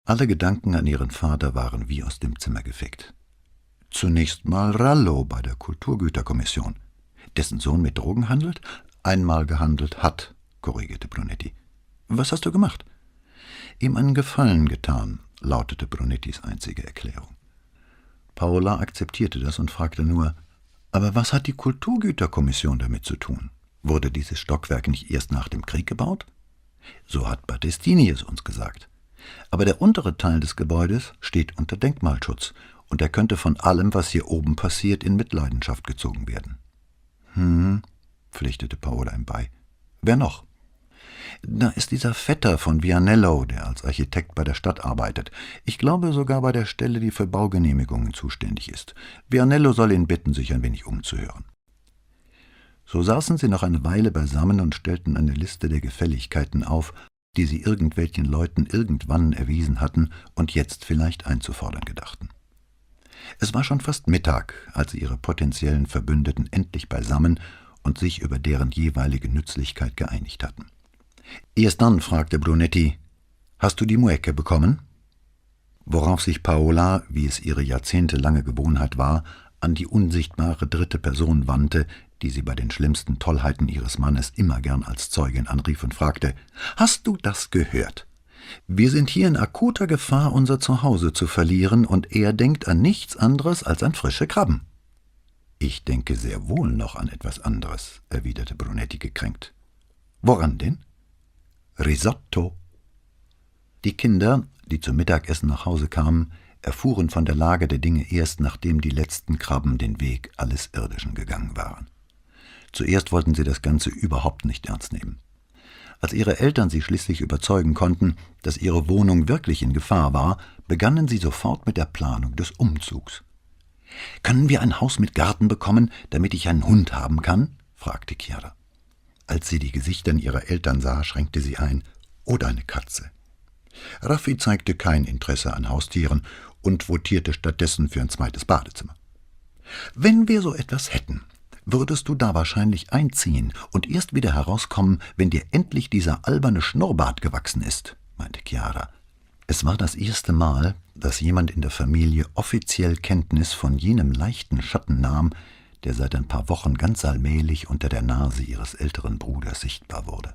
Alle Gedanken an ihren Vater waren wie aus dem Zimmer gefegt. Zunächst mal Rallo bei der Kulturgüterkommission dessen Sohn mit Drogen handelt? Einmal gehandelt hat, korrigierte Brunetti. Was hast du gemacht? Ihm einen Gefallen getan, lautete Brunettis einzige Erklärung. Paola akzeptierte das und fragte nur, aber was hat die Kulturgüterkommission damit zu tun? Wurde dieses Stockwerk nicht erst nach dem Krieg gebaut? So hat Battistini es uns gesagt. Aber der untere Teil des Gebäudes steht unter Denkmalschutz, und er könnte von allem, was hier oben passiert, in Mitleidenschaft gezogen werden. Hm, pflichtete Paola ihm bei. Wer noch? Da ist dieser Vetter von Vianello, der als Architekt bei der Stadt arbeitet. Ich glaube sogar bei der Stelle, die für Baugenehmigungen zuständig ist. Vianello soll ihn bitten, sich ein wenig umzuhören. So saßen sie noch eine Weile beisammen und stellten eine Liste der Gefälligkeiten auf, die sie irgendwelchen Leuten irgendwann erwiesen hatten und jetzt vielleicht einzufordern gedachten. Es war schon fast Mittag, als sie ihre potenziellen Verbündeten endlich beisammen und sich über deren jeweilige Nützlichkeit geeinigt hatten. Erst dann fragte Brunetti, Hast du die Muecke bekommen? Worauf sich Paola, wie es ihre jahrzehntelange Gewohnheit war, an die unsichtbare dritte Person wandte, die sie bei den schlimmsten Tollheiten ihres Mannes immer gern als Zeugin anrief und fragte, Hast du das gehört? Wir sind hier in akuter Gefahr, unser Zuhause zu verlieren, und er denkt an nichts anderes als an frische Krabben. Ich denke sehr wohl noch an etwas anderes, erwiderte Brunetti gekränkt. Woran denn? Risotto. Die Kinder, die zum Mittagessen nach Hause kamen, erfuhren von der Lage der Dinge erst nachdem die letzten Krabben den Weg alles Irdischen gegangen waren. Zuerst wollten sie das Ganze überhaupt nicht ernst nehmen. Als ihre Eltern sie schließlich überzeugen konnten, dass ihre Wohnung wirklich in Gefahr war, begannen sie sofort mit der Planung des Umzugs. Können wir ein Haus mit Garten bekommen, damit ich einen Hund haben kann? fragte Chiara. Als sie die Gesichter ihrer Eltern sah, schränkte sie ein. Oder eine Katze. Raffi zeigte kein Interesse an Haustieren und votierte stattdessen für ein zweites Badezimmer. Wenn wir so etwas hätten, würdest du da wahrscheinlich einziehen und erst wieder herauskommen, wenn dir endlich dieser alberne Schnurrbart gewachsen ist, meinte Chiara. Es war das erste Mal, dass jemand in der Familie offiziell Kenntnis von jenem leichten Schatten nahm, der seit ein paar Wochen ganz allmählich unter der Nase ihres älteren Bruders sichtbar wurde.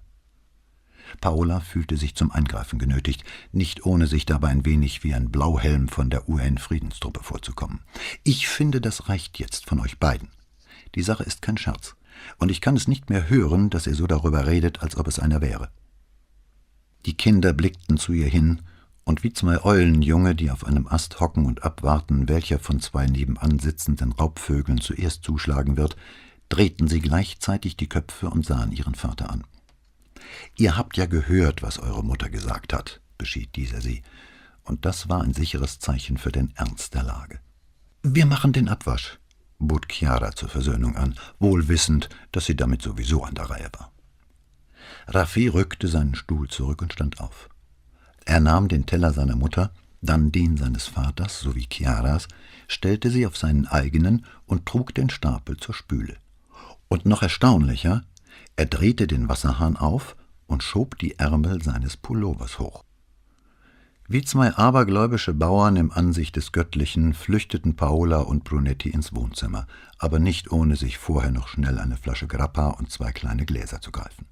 Paola fühlte sich zum Eingreifen genötigt, nicht ohne sich dabei ein wenig wie ein Blauhelm von der UN-Friedenstruppe vorzukommen. Ich finde, das reicht jetzt von euch beiden. Die Sache ist kein Scherz, und ich kann es nicht mehr hören, dass ihr so darüber redet, als ob es einer wäre. Die Kinder blickten zu ihr hin, und wie zwei Eulenjunge, die auf einem Ast hocken und abwarten, welcher von zwei nebenan sitzenden Raubvögeln zuerst zuschlagen wird, drehten sie gleichzeitig die Köpfe und sahen ihren Vater an. Ihr habt ja gehört, was eure Mutter gesagt hat, beschied dieser sie, und das war ein sicheres Zeichen für den Ernst der Lage. Wir machen den Abwasch, bot Chiara zur Versöhnung an, wohl wissend, dass sie damit sowieso an der Reihe war. Raffi rückte seinen Stuhl zurück und stand auf. Er nahm den Teller seiner Mutter, dann den seines Vaters sowie Chiaras, stellte sie auf seinen eigenen und trug den Stapel zur Spüle. Und noch erstaunlicher, Er drehte den Wasserhahn auf und schob die Ärmel seines Pullovers hoch. Wie zwei abergläubische Bauern im Ansicht des Göttlichen flüchteten Paola und Brunetti ins Wohnzimmer, aber nicht ohne sich vorher noch schnell eine Flasche Grappa und zwei kleine Gläser zu greifen.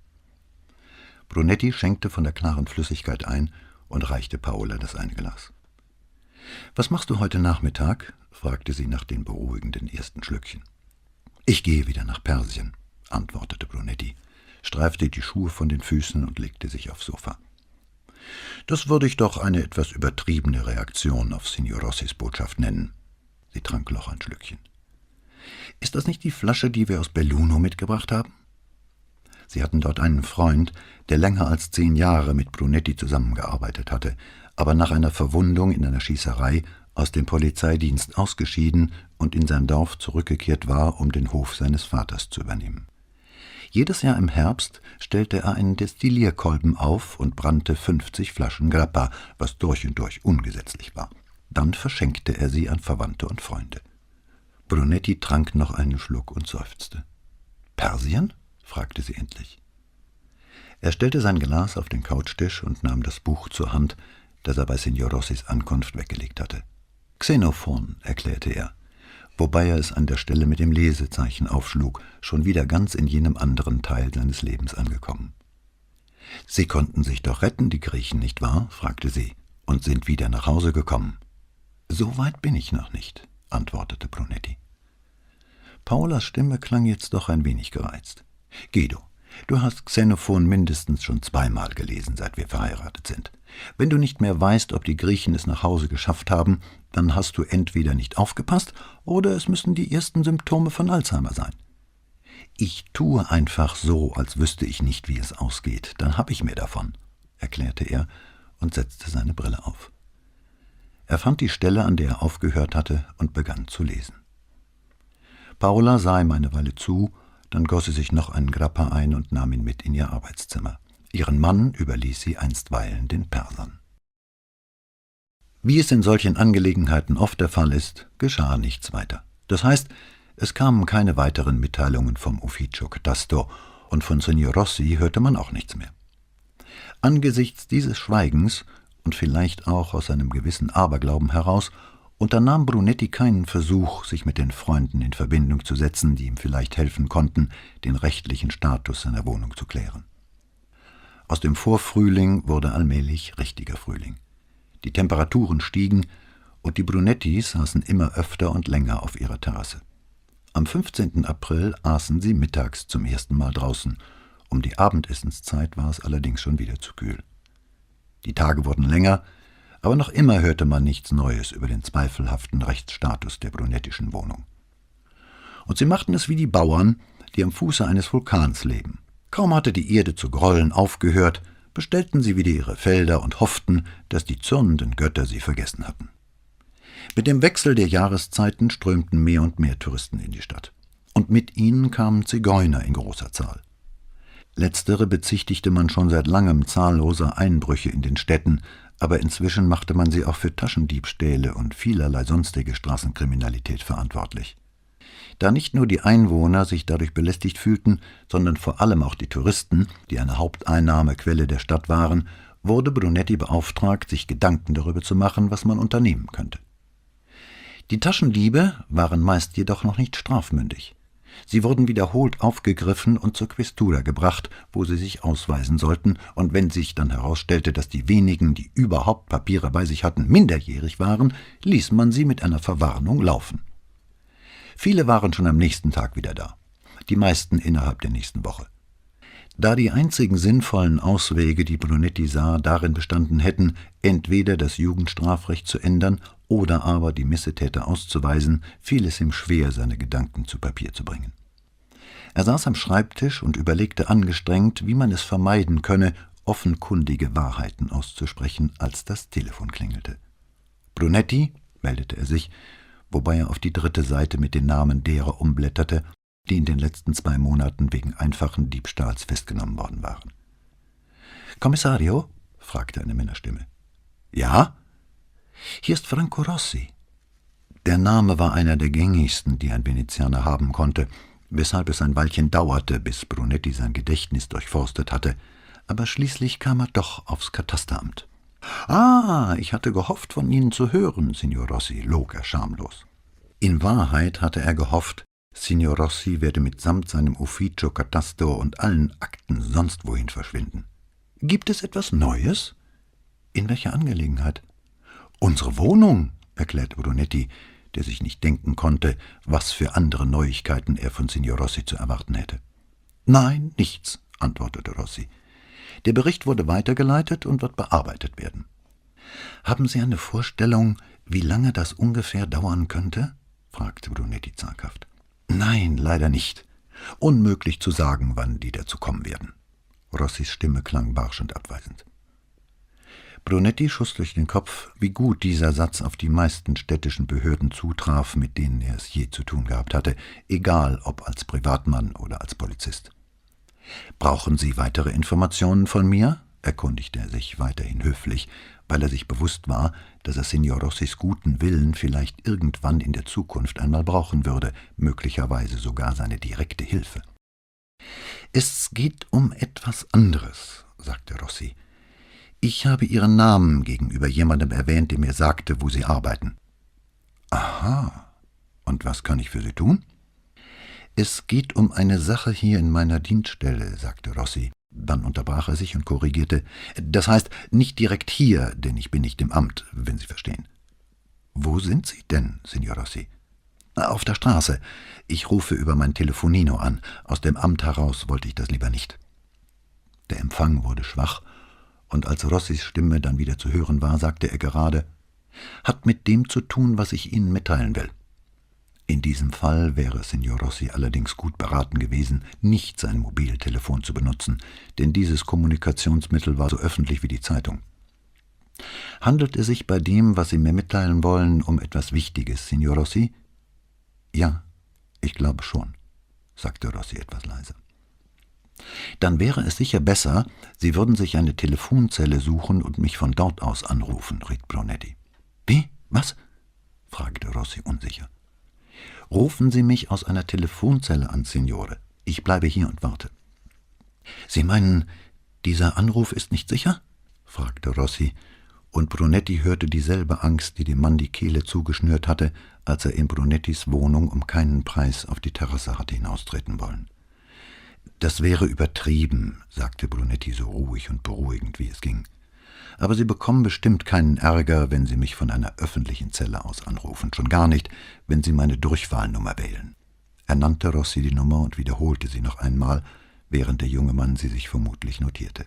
Brunetti schenkte von der klaren Flüssigkeit ein und reichte Paola das eine Glas. Was machst du heute Nachmittag? fragte sie nach den beruhigenden ersten Schlückchen. Ich gehe wieder nach Persien, antwortete Brunetti, streifte die Schuhe von den Füßen und legte sich aufs Sofa. Das würde ich doch eine etwas übertriebene Reaktion auf Signor Rossis Botschaft nennen. Sie trank noch ein Schlückchen. Ist das nicht die Flasche, die wir aus Belluno mitgebracht haben? Sie hatten dort einen Freund, der länger als zehn Jahre mit Brunetti zusammengearbeitet hatte, aber nach einer Verwundung in einer Schießerei aus dem Polizeidienst ausgeschieden und in sein Dorf zurückgekehrt war, um den Hof seines Vaters zu übernehmen. Jedes Jahr im Herbst stellte er einen Destillierkolben auf und brannte 50 Flaschen Grappa, was durch und durch ungesetzlich war. Dann verschenkte er sie an Verwandte und Freunde. Brunetti trank noch einen Schluck und seufzte. Persien? fragte sie endlich. Er stellte sein Glas auf den Couchtisch und nahm das Buch zur Hand, das er bei Signor Rossis Ankunft weggelegt hatte. Xenophon, erklärte er wobei er es an der Stelle mit dem Lesezeichen aufschlug, schon wieder ganz in jenem anderen Teil seines Lebens angekommen. Sie konnten sich doch retten, die Griechen, nicht wahr? fragte sie, und sind wieder nach Hause gekommen. So weit bin ich noch nicht, antwortete Brunetti. Paulas Stimme klang jetzt doch ein wenig gereizt. Guido, du hast Xenophon mindestens schon zweimal gelesen, seit wir verheiratet sind. Wenn du nicht mehr weißt, ob die Griechen es nach Hause geschafft haben, dann hast du entweder nicht aufgepasst oder es müssen die ersten Symptome von Alzheimer sein. Ich tue einfach so, als wüsste ich nicht, wie es ausgeht, dann hab ich mehr davon, erklärte er und setzte seine Brille auf. Er fand die Stelle, an der er aufgehört hatte, und begann zu lesen. Paula sah ihm eine Weile zu, dann goss sie sich noch einen Grappa ein und nahm ihn mit in ihr Arbeitszimmer. Ihren Mann überließ sie einstweilen den Persern. Wie es in solchen Angelegenheiten oft der Fall ist, geschah nichts weiter. Das heißt, es kamen keine weiteren Mitteilungen vom Ufficio Catasto und von Signor Rossi hörte man auch nichts mehr. Angesichts dieses Schweigens und vielleicht auch aus einem gewissen Aberglauben heraus unternahm Brunetti keinen Versuch, sich mit den Freunden in Verbindung zu setzen, die ihm vielleicht helfen konnten, den rechtlichen Status seiner Wohnung zu klären. Aus dem Vorfrühling wurde allmählich richtiger Frühling. Die Temperaturen stiegen und die Brunettis saßen immer öfter und länger auf ihrer Terrasse. Am 15. April aßen sie mittags zum ersten Mal draußen. Um die Abendessenszeit war es allerdings schon wieder zu kühl. Die Tage wurden länger, aber noch immer hörte man nichts Neues über den zweifelhaften Rechtsstatus der brunettischen Wohnung. Und sie machten es wie die Bauern, die am Fuße eines Vulkans leben. Kaum hatte die Erde zu grollen aufgehört, bestellten sie wieder ihre Felder und hofften, dass die zürnenden Götter sie vergessen hatten. Mit dem Wechsel der Jahreszeiten strömten mehr und mehr Touristen in die Stadt. Und mit ihnen kamen Zigeuner in großer Zahl. Letztere bezichtigte man schon seit langem zahlloser Einbrüche in den Städten, aber inzwischen machte man sie auch für Taschendiebstähle und vielerlei sonstige Straßenkriminalität verantwortlich. Da nicht nur die Einwohner sich dadurch belästigt fühlten, sondern vor allem auch die Touristen, die eine Haupteinnahmequelle der Stadt waren, wurde Brunetti beauftragt, sich Gedanken darüber zu machen, was man unternehmen könnte. Die Taschendiebe waren meist jedoch noch nicht strafmündig. Sie wurden wiederholt aufgegriffen und zur Questura gebracht, wo sie sich ausweisen sollten, und wenn sich dann herausstellte, dass die wenigen, die überhaupt Papiere bei sich hatten, minderjährig waren, ließ man sie mit einer Verwarnung laufen. Viele waren schon am nächsten Tag wieder da, die meisten innerhalb der nächsten Woche. Da die einzigen sinnvollen Auswege, die Brunetti sah, darin bestanden hätten, entweder das Jugendstrafrecht zu ändern oder aber die Missetäter auszuweisen, fiel es ihm schwer, seine Gedanken zu Papier zu bringen. Er saß am Schreibtisch und überlegte angestrengt, wie man es vermeiden könne, offenkundige Wahrheiten auszusprechen, als das Telefon klingelte. Brunetti, meldete er sich, wobei er auf die dritte Seite mit den Namen derer umblätterte, die in den letzten zwei Monaten wegen einfachen Diebstahls festgenommen worden waren. Kommissario? fragte eine Männerstimme. Ja? Hier ist Franco Rossi. Der Name war einer der gängigsten, die ein Venezianer haben konnte, weshalb es ein Weilchen dauerte, bis Brunetti sein Gedächtnis durchforstet hatte, aber schließlich kam er doch aufs Katasteramt. Ah, ich hatte gehofft, von Ihnen zu hören, Signor Rossi, log er schamlos. In Wahrheit hatte er gehofft, Signor Rossi werde mitsamt seinem Ufficio Catasto und allen Akten sonst wohin verschwinden. Gibt es etwas Neues? In welcher Angelegenheit? Unsere Wohnung, erklärte Brunetti, der sich nicht denken konnte, was für andere Neuigkeiten er von Signor Rossi zu erwarten hätte. Nein, nichts, antwortete Rossi. Der Bericht wurde weitergeleitet und wird bearbeitet werden. Haben Sie eine Vorstellung, wie lange das ungefähr dauern könnte? fragte Brunetti zaghaft. Nein, leider nicht. Unmöglich zu sagen, wann die dazu kommen werden. Rossis Stimme klang barsch und abweisend. Brunetti schoss durch den Kopf, wie gut dieser Satz auf die meisten städtischen Behörden zutraf, mit denen er es je zu tun gehabt hatte, egal ob als Privatmann oder als Polizist. Brauchen Sie weitere Informationen von mir? erkundigte er sich weiterhin höflich, weil er sich bewusst war, dass er Signor Rossis guten Willen vielleicht irgendwann in der Zukunft einmal brauchen würde, möglicherweise sogar seine direkte Hilfe. Es geht um etwas anderes, sagte Rossi. Ich habe Ihren Namen gegenüber jemandem erwähnt, der mir sagte, wo Sie arbeiten. Aha. Und was kann ich für Sie tun? Es geht um eine Sache hier in meiner Dienststelle, sagte Rossi. Dann unterbrach er sich und korrigierte. Das heißt, nicht direkt hier, denn ich bin nicht im Amt, wenn Sie verstehen. Wo sind Sie denn, Signor Rossi? Auf der Straße. Ich rufe über mein Telefonino an. Aus dem Amt heraus wollte ich das lieber nicht. Der Empfang wurde schwach, und als Rossis Stimme dann wieder zu hören war, sagte er gerade Hat mit dem zu tun, was ich Ihnen mitteilen will. In diesem Fall wäre Signor Rossi allerdings gut beraten gewesen, nicht sein Mobiltelefon zu benutzen, denn dieses Kommunikationsmittel war so öffentlich wie die Zeitung. Handelt es sich bei dem, was Sie mir mitteilen wollen, um etwas Wichtiges, Signor Rossi? Ja, ich glaube schon, sagte Rossi etwas leiser. Dann wäre es sicher besser, Sie würden sich eine Telefonzelle suchen und mich von dort aus anrufen, riet Brunetti. Wie? Was? fragte Rossi unsicher. Rufen Sie mich aus einer Telefonzelle an, Signore. Ich bleibe hier und warte. Sie meinen, dieser Anruf ist nicht sicher? fragte Rossi, und Brunetti hörte dieselbe Angst, die dem Mann die Kehle zugeschnürt hatte, als er in Brunettis Wohnung um keinen Preis auf die Terrasse hatte hinaustreten wollen. Das wäre übertrieben, sagte Brunetti so ruhig und beruhigend, wie es ging aber Sie bekommen bestimmt keinen Ärger, wenn Sie mich von einer öffentlichen Zelle aus anrufen, schon gar nicht, wenn Sie meine Durchwahlnummer wählen. Er nannte Rossi die Nummer und wiederholte sie noch einmal, während der junge Mann sie sich vermutlich notierte.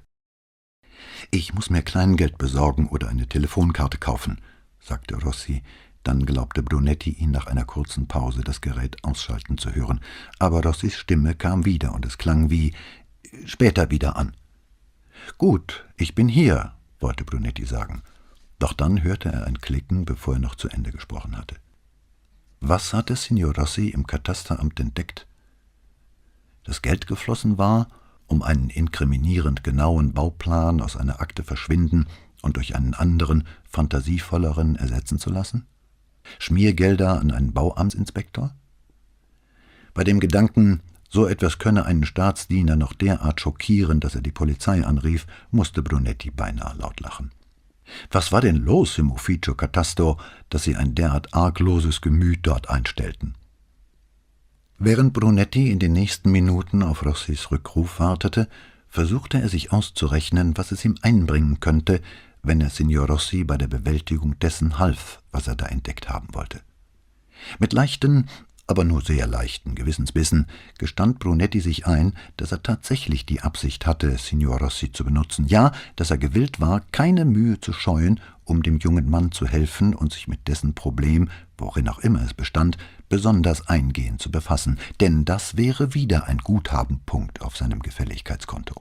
Ich muss mir Kleingeld besorgen oder eine Telefonkarte kaufen, sagte Rossi, dann glaubte Brunetti, ihn nach einer kurzen Pause das Gerät ausschalten zu hören, aber Rossis Stimme kam wieder und es klang wie später wieder an. Gut, ich bin hier, wollte Brunetti sagen. Doch dann hörte er ein Klicken, bevor er noch zu Ende gesprochen hatte. Was hatte Signor Rossi im Katasteramt entdeckt? Dass Geld geflossen war, um einen inkriminierend genauen Bauplan aus einer Akte verschwinden und durch einen anderen, fantasievolleren ersetzen zu lassen? Schmiergelder an einen Bauamtsinspektor? Bei dem Gedanken, so etwas könne einen Staatsdiener noch derart schockieren, dass er die Polizei anrief, musste Brunetti beinahe laut lachen. Was war denn los im Ufficio Catasto, dass sie ein derart argloses Gemüt dort einstellten? Während Brunetti in den nächsten Minuten auf Rossis Rückruf wartete, versuchte er sich auszurechnen, was es ihm einbringen könnte, wenn er Signor Rossi bei der Bewältigung dessen half, was er da entdeckt haben wollte. Mit leichten, aber nur sehr leichten Gewissensbissen, gestand Brunetti sich ein, dass er tatsächlich die Absicht hatte, Signor Rossi zu benutzen, ja, dass er gewillt war, keine Mühe zu scheuen, um dem jungen Mann zu helfen und sich mit dessen Problem, worin auch immer es bestand, besonders eingehend zu befassen, denn das wäre wieder ein Guthabenpunkt auf seinem Gefälligkeitskonto.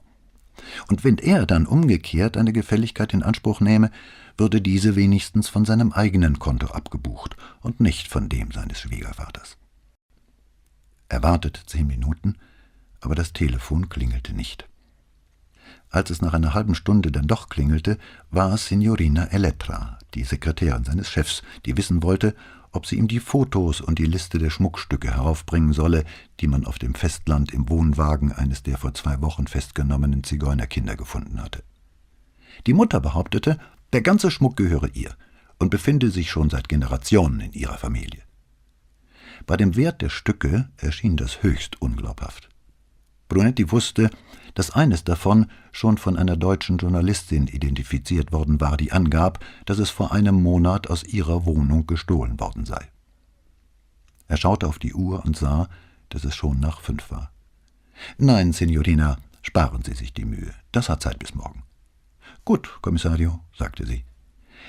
Und wenn er dann umgekehrt eine Gefälligkeit in Anspruch nähme, würde diese wenigstens von seinem eigenen Konto abgebucht und nicht von dem seines Schwiegervaters. Er wartete zehn Minuten, aber das Telefon klingelte nicht. Als es nach einer halben Stunde dann doch klingelte, war es Signorina Elettra, die Sekretärin seines Chefs, die wissen wollte, ob sie ihm die Fotos und die Liste der Schmuckstücke heraufbringen solle, die man auf dem Festland im Wohnwagen eines der vor zwei Wochen festgenommenen Zigeunerkinder gefunden hatte. Die Mutter behauptete, der ganze Schmuck gehöre ihr und befinde sich schon seit Generationen in ihrer Familie. Bei dem Wert der Stücke erschien das höchst unglaubhaft. Brunetti wusste, dass eines davon schon von einer deutschen Journalistin identifiziert worden war, die angab, dass es vor einem Monat aus ihrer Wohnung gestohlen worden sei. Er schaute auf die Uhr und sah, dass es schon nach fünf war. Nein, Signorina, sparen Sie sich die Mühe. Das hat Zeit bis morgen. Gut, Kommissario, sagte sie.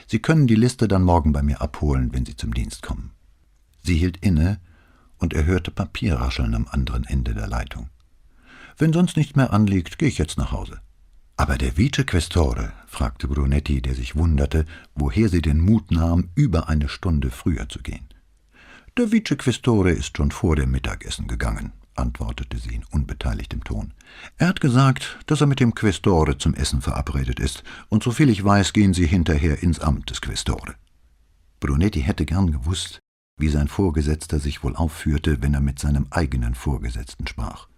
Sie können die Liste dann morgen bei mir abholen, wenn Sie zum Dienst kommen. Sie hielt inne, und er hörte Papierrascheln am anderen Ende der Leitung. Wenn sonst nichts mehr anliegt, gehe ich jetzt nach Hause. Aber der Vicequestore, fragte Brunetti, der sich wunderte, woher sie den Mut nahm, über eine Stunde früher zu gehen. Der Vicequestore ist schon vor dem Mittagessen gegangen, antwortete sie in unbeteiligtem Ton. Er hat gesagt, dass er mit dem Questore zum Essen verabredet ist, und soviel ich weiß, gehen sie hinterher ins Amt des Questore. Brunetti hätte gern gewusst, wie sein Vorgesetzter sich wohl aufführte, wenn er mit seinem eigenen Vorgesetzten sprach.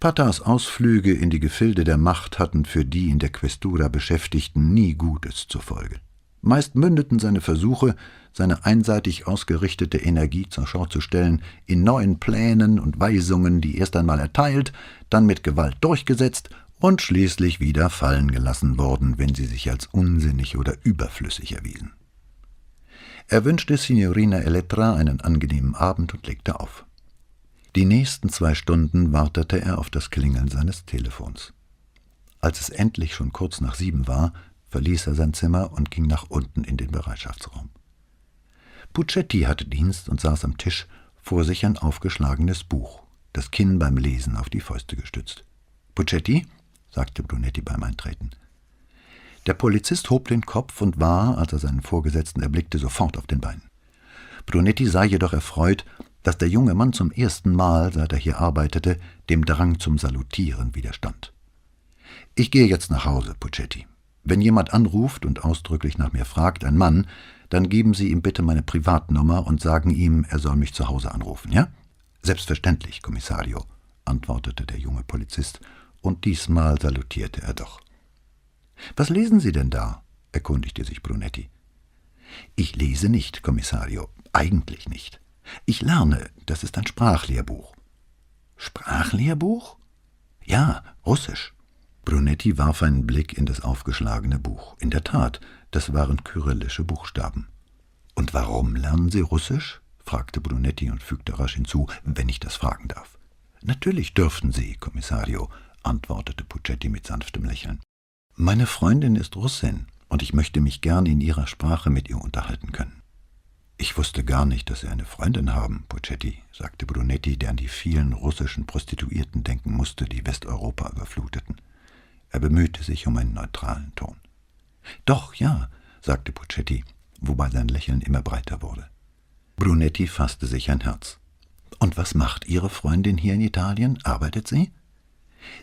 Patas Ausflüge in die Gefilde der Macht hatten für die in der Questura Beschäftigten nie Gutes zur Folge. Meist mündeten seine Versuche, seine einseitig ausgerichtete Energie zur Schau zu stellen, in neuen Plänen und Weisungen, die erst einmal erteilt, dann mit Gewalt durchgesetzt und schließlich wieder fallen gelassen wurden, wenn sie sich als unsinnig oder überflüssig erwiesen. Er wünschte Signorina Elettra einen angenehmen Abend und legte auf. Die nächsten zwei Stunden wartete er auf das Klingeln seines Telefons. Als es endlich schon kurz nach sieben war, verließ er sein Zimmer und ging nach unten in den Bereitschaftsraum. Puccetti hatte Dienst und saß am Tisch, vor sich ein aufgeschlagenes Buch, das Kinn beim Lesen auf die Fäuste gestützt. Puccetti? sagte Brunetti beim Eintreten. Der Polizist hob den Kopf und war, als er seinen Vorgesetzten erblickte, sofort auf den Beinen. Brunetti sah jedoch erfreut, dass der junge Mann zum ersten Mal, seit er hier arbeitete, dem Drang zum Salutieren widerstand. Ich gehe jetzt nach Hause, Puccetti. Wenn jemand anruft und ausdrücklich nach mir fragt, ein Mann, dann geben Sie ihm bitte meine Privatnummer und sagen ihm, er soll mich zu Hause anrufen, ja? Selbstverständlich, Kommissario, antwortete der junge Polizist, und diesmal salutierte er doch. Was lesen Sie denn da? erkundigte sich Brunetti. Ich lese nicht, Kommissario, eigentlich nicht. Ich lerne, das ist ein Sprachlehrbuch. Sprachlehrbuch? Ja, Russisch. Brunetti warf einen Blick in das aufgeschlagene Buch. In der Tat, das waren kyrillische Buchstaben. Und warum lernen Sie Russisch? fragte Brunetti und fügte rasch hinzu, wenn ich das fragen darf. Natürlich dürften Sie, Kommissario, antwortete Puccetti mit sanftem Lächeln. Meine Freundin ist Russin, und ich möchte mich gern in ihrer Sprache mit ihr unterhalten können. Ich wusste gar nicht, dass Sie eine Freundin haben, Puccetti, sagte Brunetti, der an die vielen russischen Prostituierten denken musste, die Westeuropa überfluteten. Er bemühte sich um einen neutralen Ton. Doch, ja, sagte Puccetti, wobei sein Lächeln immer breiter wurde. Brunetti fasste sich ein Herz. Und was macht Ihre Freundin hier in Italien? Arbeitet sie?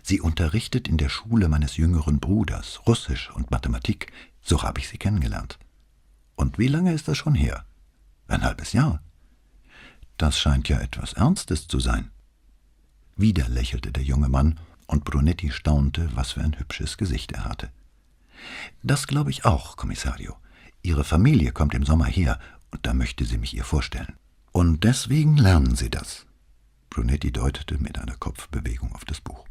Sie unterrichtet in der Schule meines jüngeren Bruders Russisch und Mathematik. So habe ich sie kennengelernt. Und wie lange ist das schon her? Ein halbes Jahr. Das scheint ja etwas Ernstes zu sein. Wieder lächelte der junge Mann, und Brunetti staunte, was für ein hübsches Gesicht er hatte. Das glaube ich auch, Kommissario. Ihre Familie kommt im Sommer her, und da möchte sie mich ihr vorstellen. Und deswegen lernen Sie das. Brunetti deutete mit einer Kopfbewegung auf das Buch.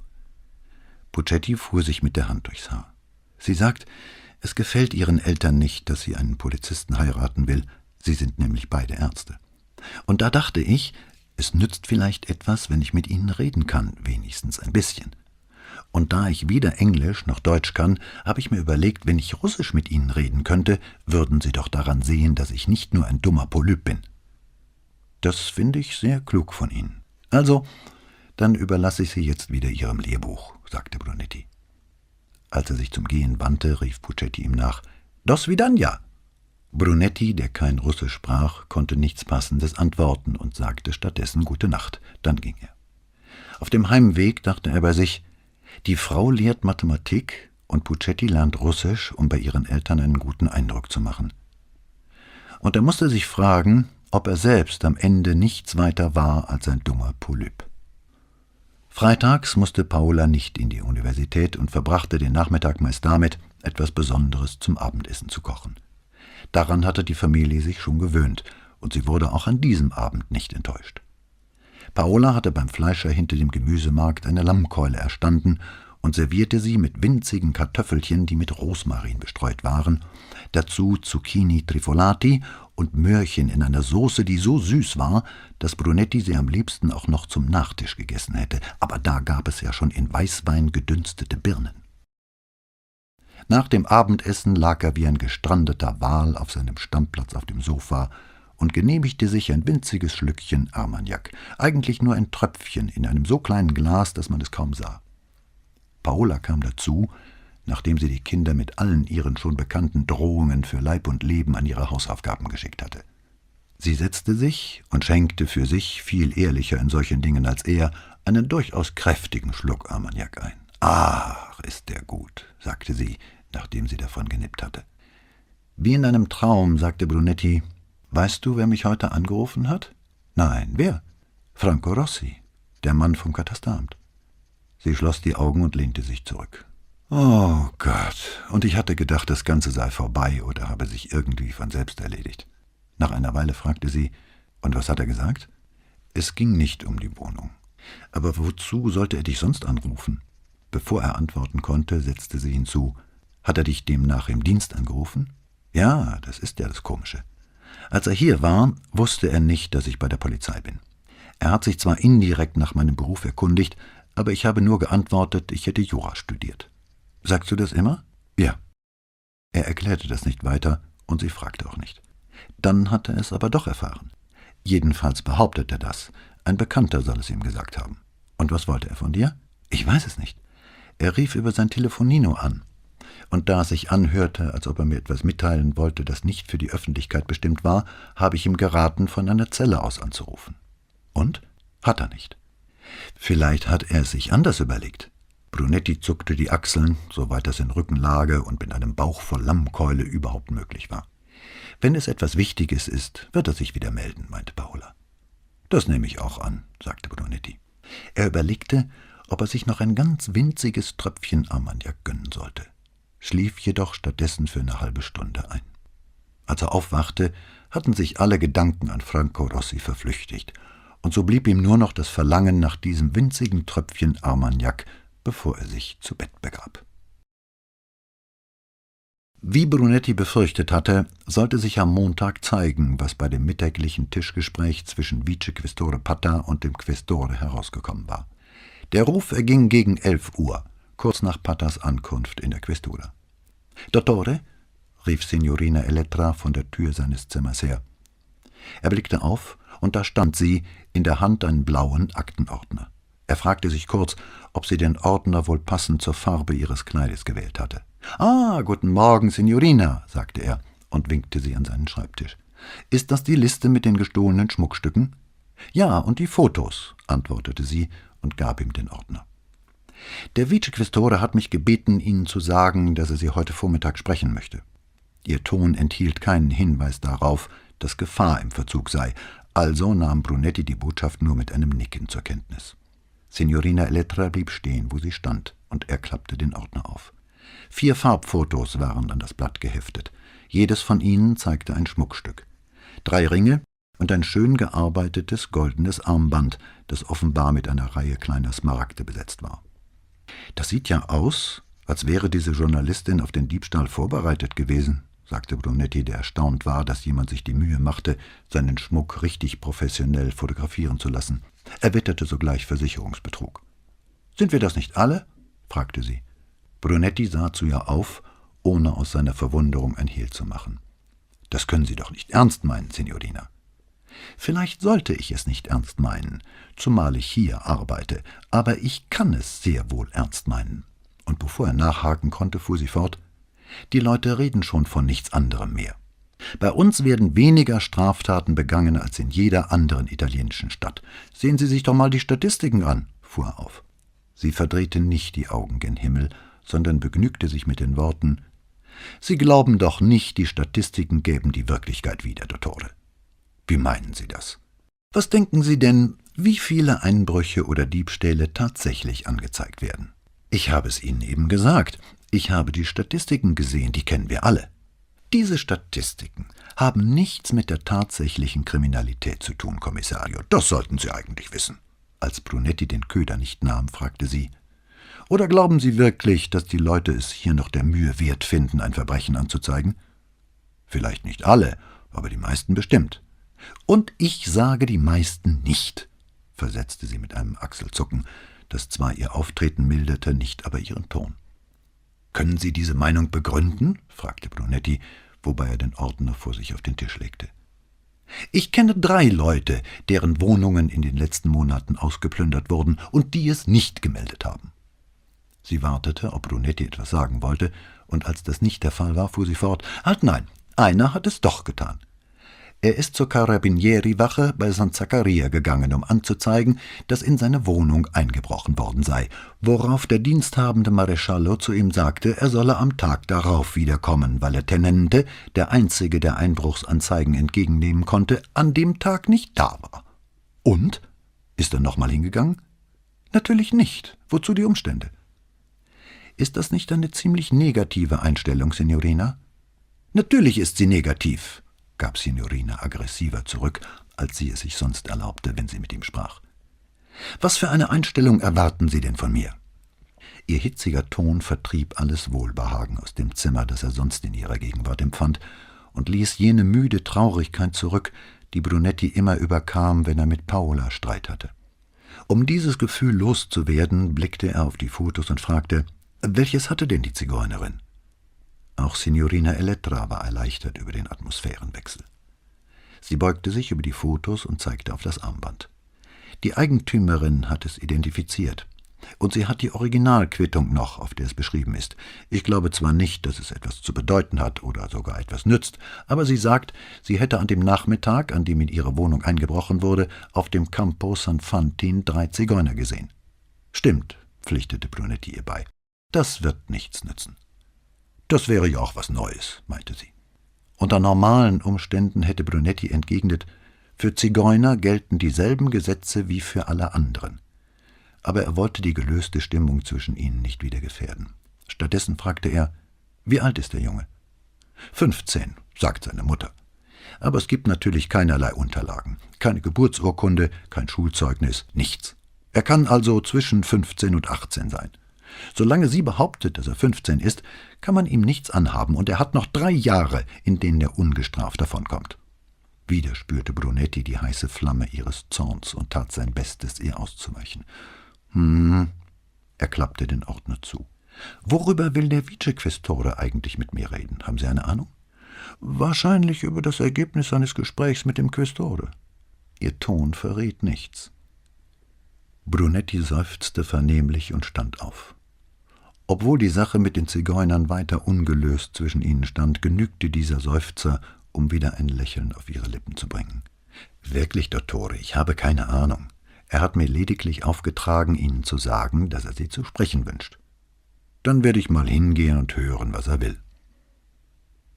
Puccetti fuhr sich mit der Hand durchs Haar. Sie sagt, es gefällt ihren Eltern nicht, dass sie einen Polizisten heiraten will, Sie sind nämlich beide Ärzte. Und da dachte ich, es nützt vielleicht etwas, wenn ich mit Ihnen reden kann, wenigstens ein bisschen. Und da ich weder Englisch noch Deutsch kann, habe ich mir überlegt, wenn ich Russisch mit Ihnen reden könnte, würden Sie doch daran sehen, dass ich nicht nur ein dummer Polyp bin. Das finde ich sehr klug von Ihnen. Also, dann überlasse ich Sie jetzt wieder Ihrem Lehrbuch, sagte Brunetti. Als er sich zum Gehen wandte, rief Puccetti ihm nach: Dos vidania! Brunetti, der kein Russisch sprach, konnte nichts Passendes antworten und sagte stattdessen Gute Nacht. Dann ging er. Auf dem Heimweg dachte er bei sich, die Frau lehrt Mathematik und Puccetti lernt Russisch, um bei ihren Eltern einen guten Eindruck zu machen. Und er musste sich fragen, ob er selbst am Ende nichts weiter war als ein dummer Polyp. Freitags musste Paula nicht in die Universität und verbrachte den Nachmittag meist damit, etwas Besonderes zum Abendessen zu kochen. Daran hatte die Familie sich schon gewöhnt, und sie wurde auch an diesem Abend nicht enttäuscht. Paola hatte beim Fleischer hinter dem Gemüsemarkt eine Lammkeule erstanden und servierte sie mit winzigen Kartoffelchen, die mit Rosmarin bestreut waren, dazu Zucchini trifolati und Möhrchen in einer Soße, die so süß war, dass Brunetti sie am liebsten auch noch zum Nachtisch gegessen hätte, aber da gab es ja schon in Weißwein gedünstete Birnen. Nach dem Abendessen lag er wie ein gestrandeter Wal auf seinem Stammplatz auf dem Sofa und genehmigte sich ein winziges Schlückchen Armagnac, eigentlich nur ein Tröpfchen in einem so kleinen Glas, dass man es kaum sah. Paola kam dazu, nachdem sie die Kinder mit allen ihren schon bekannten Drohungen für Leib und Leben an ihre Hausaufgaben geschickt hatte. Sie setzte sich und schenkte für sich, viel ehrlicher in solchen Dingen als er, einen durchaus kräftigen Schluck Armagnac ein. Ach, ist der gut, sagte sie, nachdem sie davon genippt hatte. Wie in einem Traum, sagte Brunetti, Weißt du, wer mich heute angerufen hat? Nein, wer? Franco Rossi, der Mann vom Katasteramt. Sie schloss die Augen und lehnte sich zurück. Oh Gott, und ich hatte gedacht, das Ganze sei vorbei oder habe sich irgendwie von selbst erledigt. Nach einer Weile fragte sie, und was hat er gesagt? Es ging nicht um die Wohnung. Aber wozu sollte er dich sonst anrufen? Bevor er antworten konnte, setzte sie hinzu, hat er dich demnach im Dienst angerufen? Ja, das ist ja das Komische. Als er hier war, wusste er nicht, dass ich bei der Polizei bin. Er hat sich zwar indirekt nach meinem Beruf erkundigt, aber ich habe nur geantwortet, ich hätte Jura studiert. Sagst du das immer? Ja. Er erklärte das nicht weiter und sie fragte auch nicht. Dann hat er es aber doch erfahren. Jedenfalls behauptet er das. Ein Bekannter soll es ihm gesagt haben. Und was wollte er von dir? Ich weiß es nicht. Er rief über sein Telefonino an. Und da es sich anhörte, als ob er mir etwas mitteilen wollte, das nicht für die Öffentlichkeit bestimmt war, habe ich ihm geraten, von einer Zelle aus anzurufen. Und? Hat er nicht. Vielleicht hat er es sich anders überlegt. Brunetti zuckte die Achseln, soweit das in Rückenlage und mit einem Bauch voll Lammkeule überhaupt möglich war. Wenn es etwas Wichtiges ist, wird er sich wieder melden, meinte Paola. Das nehme ich auch an, sagte Brunetti. Er überlegte, ob er sich noch ein ganz winziges Tröpfchen Armagnac gönnen sollte, schlief jedoch stattdessen für eine halbe Stunde ein. Als er aufwachte, hatten sich alle Gedanken an Franco Rossi verflüchtigt, und so blieb ihm nur noch das Verlangen nach diesem winzigen Tröpfchen Armagnac, bevor er sich zu Bett begab. Wie Brunetti befürchtet hatte, sollte sich am Montag zeigen, was bei dem mittäglichen Tischgespräch zwischen Vicequestore Patta und dem Questore herausgekommen war. Der Ruf erging gegen elf Uhr, kurz nach Pattas Ankunft in der Questura. Dottore, rief Signorina Elettra von der Tür seines Zimmers her. Er blickte auf, und da stand sie, in der Hand einen blauen Aktenordner. Er fragte sich kurz, ob sie den Ordner wohl passend zur Farbe ihres Kleides gewählt hatte. Ah, guten Morgen, Signorina, sagte er und winkte sie an seinen Schreibtisch. Ist das die Liste mit den gestohlenen Schmuckstücken? Ja, und die Fotos, antwortete sie und gab ihm den Ordner. Der Vicequestore hat mich gebeten, Ihnen zu sagen, dass er Sie heute Vormittag sprechen möchte. Ihr Ton enthielt keinen Hinweis darauf, dass Gefahr im Verzug sei, also nahm Brunetti die Botschaft nur mit einem Nicken zur Kenntnis. Signorina Elettra blieb stehen, wo sie stand, und er klappte den Ordner auf. Vier Farbfotos waren an das Blatt geheftet. Jedes von ihnen zeigte ein Schmuckstück. Drei Ringe und ein schön gearbeitetes goldenes Armband, das offenbar mit einer Reihe kleiner Smaragde besetzt war. Das sieht ja aus, als wäre diese Journalistin auf den Diebstahl vorbereitet gewesen, sagte Brunetti, der erstaunt war, dass jemand sich die Mühe machte, seinen Schmuck richtig professionell fotografieren zu lassen. Er witterte sogleich Versicherungsbetrug. Sind wir das nicht alle? fragte sie. Brunetti sah zu ihr auf, ohne aus seiner Verwunderung ein Hehl zu machen. Das können Sie doch nicht ernst meinen, Signorina. Vielleicht sollte ich es nicht ernst meinen, zumal ich hier arbeite, aber ich kann es sehr wohl ernst meinen. Und bevor er nachhaken konnte, fuhr sie fort Die Leute reden schon von nichts anderem mehr. Bei uns werden weniger Straftaten begangen als in jeder anderen italienischen Stadt. Sehen Sie sich doch mal die Statistiken an, fuhr er auf. Sie verdrehte nicht die Augen gen Himmel, sondern begnügte sich mit den Worten Sie glauben doch nicht, die Statistiken gäben die Wirklichkeit wieder, Dottore. Wie meinen Sie das? Was denken Sie denn, wie viele Einbrüche oder Diebstähle tatsächlich angezeigt werden? Ich habe es Ihnen eben gesagt. Ich habe die Statistiken gesehen, die kennen wir alle. Diese Statistiken haben nichts mit der tatsächlichen Kriminalität zu tun, Kommissario. Das sollten Sie eigentlich wissen. Als Brunetti den Köder nicht nahm, fragte sie, oder glauben Sie wirklich, dass die Leute es hier noch der Mühe wert finden, ein Verbrechen anzuzeigen? Vielleicht nicht alle, aber die meisten bestimmt. Und ich sage die meisten nicht, versetzte sie mit einem Achselzucken, das zwar ihr Auftreten milderte, nicht aber ihren Ton. Können Sie diese Meinung begründen? fragte Brunetti, wobei er den Ordner vor sich auf den Tisch legte. Ich kenne drei Leute, deren Wohnungen in den letzten Monaten ausgeplündert wurden und die es nicht gemeldet haben. Sie wartete, ob Brunetti etwas sagen wollte, und als das nicht der Fall war, fuhr sie fort. Halt nein, einer hat es doch getan. Er ist zur Carabinieri-Wache bei San Zaccaria gegangen, um anzuzeigen, dass in seine Wohnung eingebrochen worden sei, worauf der diensthabende Maresciallo zu ihm sagte, er solle am Tag darauf wiederkommen, weil der Tenente, der einzige, der Einbruchsanzeigen entgegennehmen konnte, an dem Tag nicht da war. Und? Ist er nochmal hingegangen? Natürlich nicht. Wozu die Umstände? Ist das nicht eine ziemlich negative Einstellung, Signorina? Natürlich ist sie negativ, gab Signorina aggressiver zurück, als sie es sich sonst erlaubte, wenn sie mit ihm sprach. Was für eine Einstellung erwarten Sie denn von mir? Ihr hitziger Ton vertrieb alles Wohlbehagen aus dem Zimmer, das er sonst in ihrer Gegenwart empfand, und ließ jene müde Traurigkeit zurück, die Brunetti immer überkam, wenn er mit Paola Streit hatte. Um dieses Gefühl loszuwerden, blickte er auf die Fotos und fragte, welches hatte denn die Zigeunerin? Auch Signorina Elettra war erleichtert über den Atmosphärenwechsel. Sie beugte sich über die Fotos und zeigte auf das Armband. Die Eigentümerin hat es identifiziert. Und sie hat die Originalquittung noch, auf der es beschrieben ist. Ich glaube zwar nicht, dass es etwas zu bedeuten hat oder sogar etwas nützt, aber sie sagt, sie hätte an dem Nachmittag, an dem in ihre Wohnung eingebrochen wurde, auf dem Campo San Fantin drei Zigeuner gesehen. Stimmt, pflichtete Brunetti ihr bei. Das wird nichts nützen. Das wäre ja auch was Neues, meinte sie. Unter normalen Umständen hätte Brunetti entgegnet, für Zigeuner gelten dieselben Gesetze wie für alle anderen. Aber er wollte die gelöste Stimmung zwischen ihnen nicht wieder gefährden. Stattdessen fragte er, wie alt ist der Junge? Fünfzehn, sagt seine Mutter. Aber es gibt natürlich keinerlei Unterlagen, keine Geburtsurkunde, kein Schulzeugnis, nichts. Er kann also zwischen fünfzehn und achtzehn sein. Solange sie behauptet, dass er 15 ist, kann man ihm nichts anhaben, und er hat noch drei Jahre, in denen er ungestraft davonkommt. Wieder spürte Brunetti die heiße Flamme ihres Zorns und tat sein Bestes, ihr auszuweichen. Hm, er klappte den Ordner zu. Worüber will der Vicequestore eigentlich mit mir reden? Haben Sie eine Ahnung? Wahrscheinlich über das Ergebnis seines Gesprächs mit dem Questore. Ihr Ton verriet nichts. Brunetti seufzte vernehmlich und stand auf. Obwohl die Sache mit den Zigeunern weiter ungelöst zwischen ihnen stand, genügte dieser Seufzer, um wieder ein Lächeln auf ihre Lippen zu bringen. Wirklich, Dottore, ich habe keine Ahnung. Er hat mir lediglich aufgetragen, Ihnen zu sagen, dass er Sie zu sprechen wünscht. Dann werde ich mal hingehen und hören, was er will.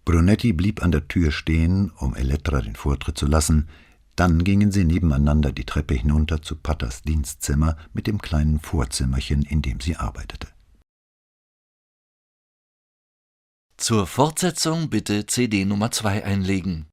Brunetti blieb an der Tür stehen, um Elettra den Vortritt zu lassen, dann gingen sie nebeneinander die Treppe hinunter zu Patters Dienstzimmer mit dem kleinen Vorzimmerchen, in dem sie arbeitete. Zur Fortsetzung bitte CD Nummer 2 einlegen.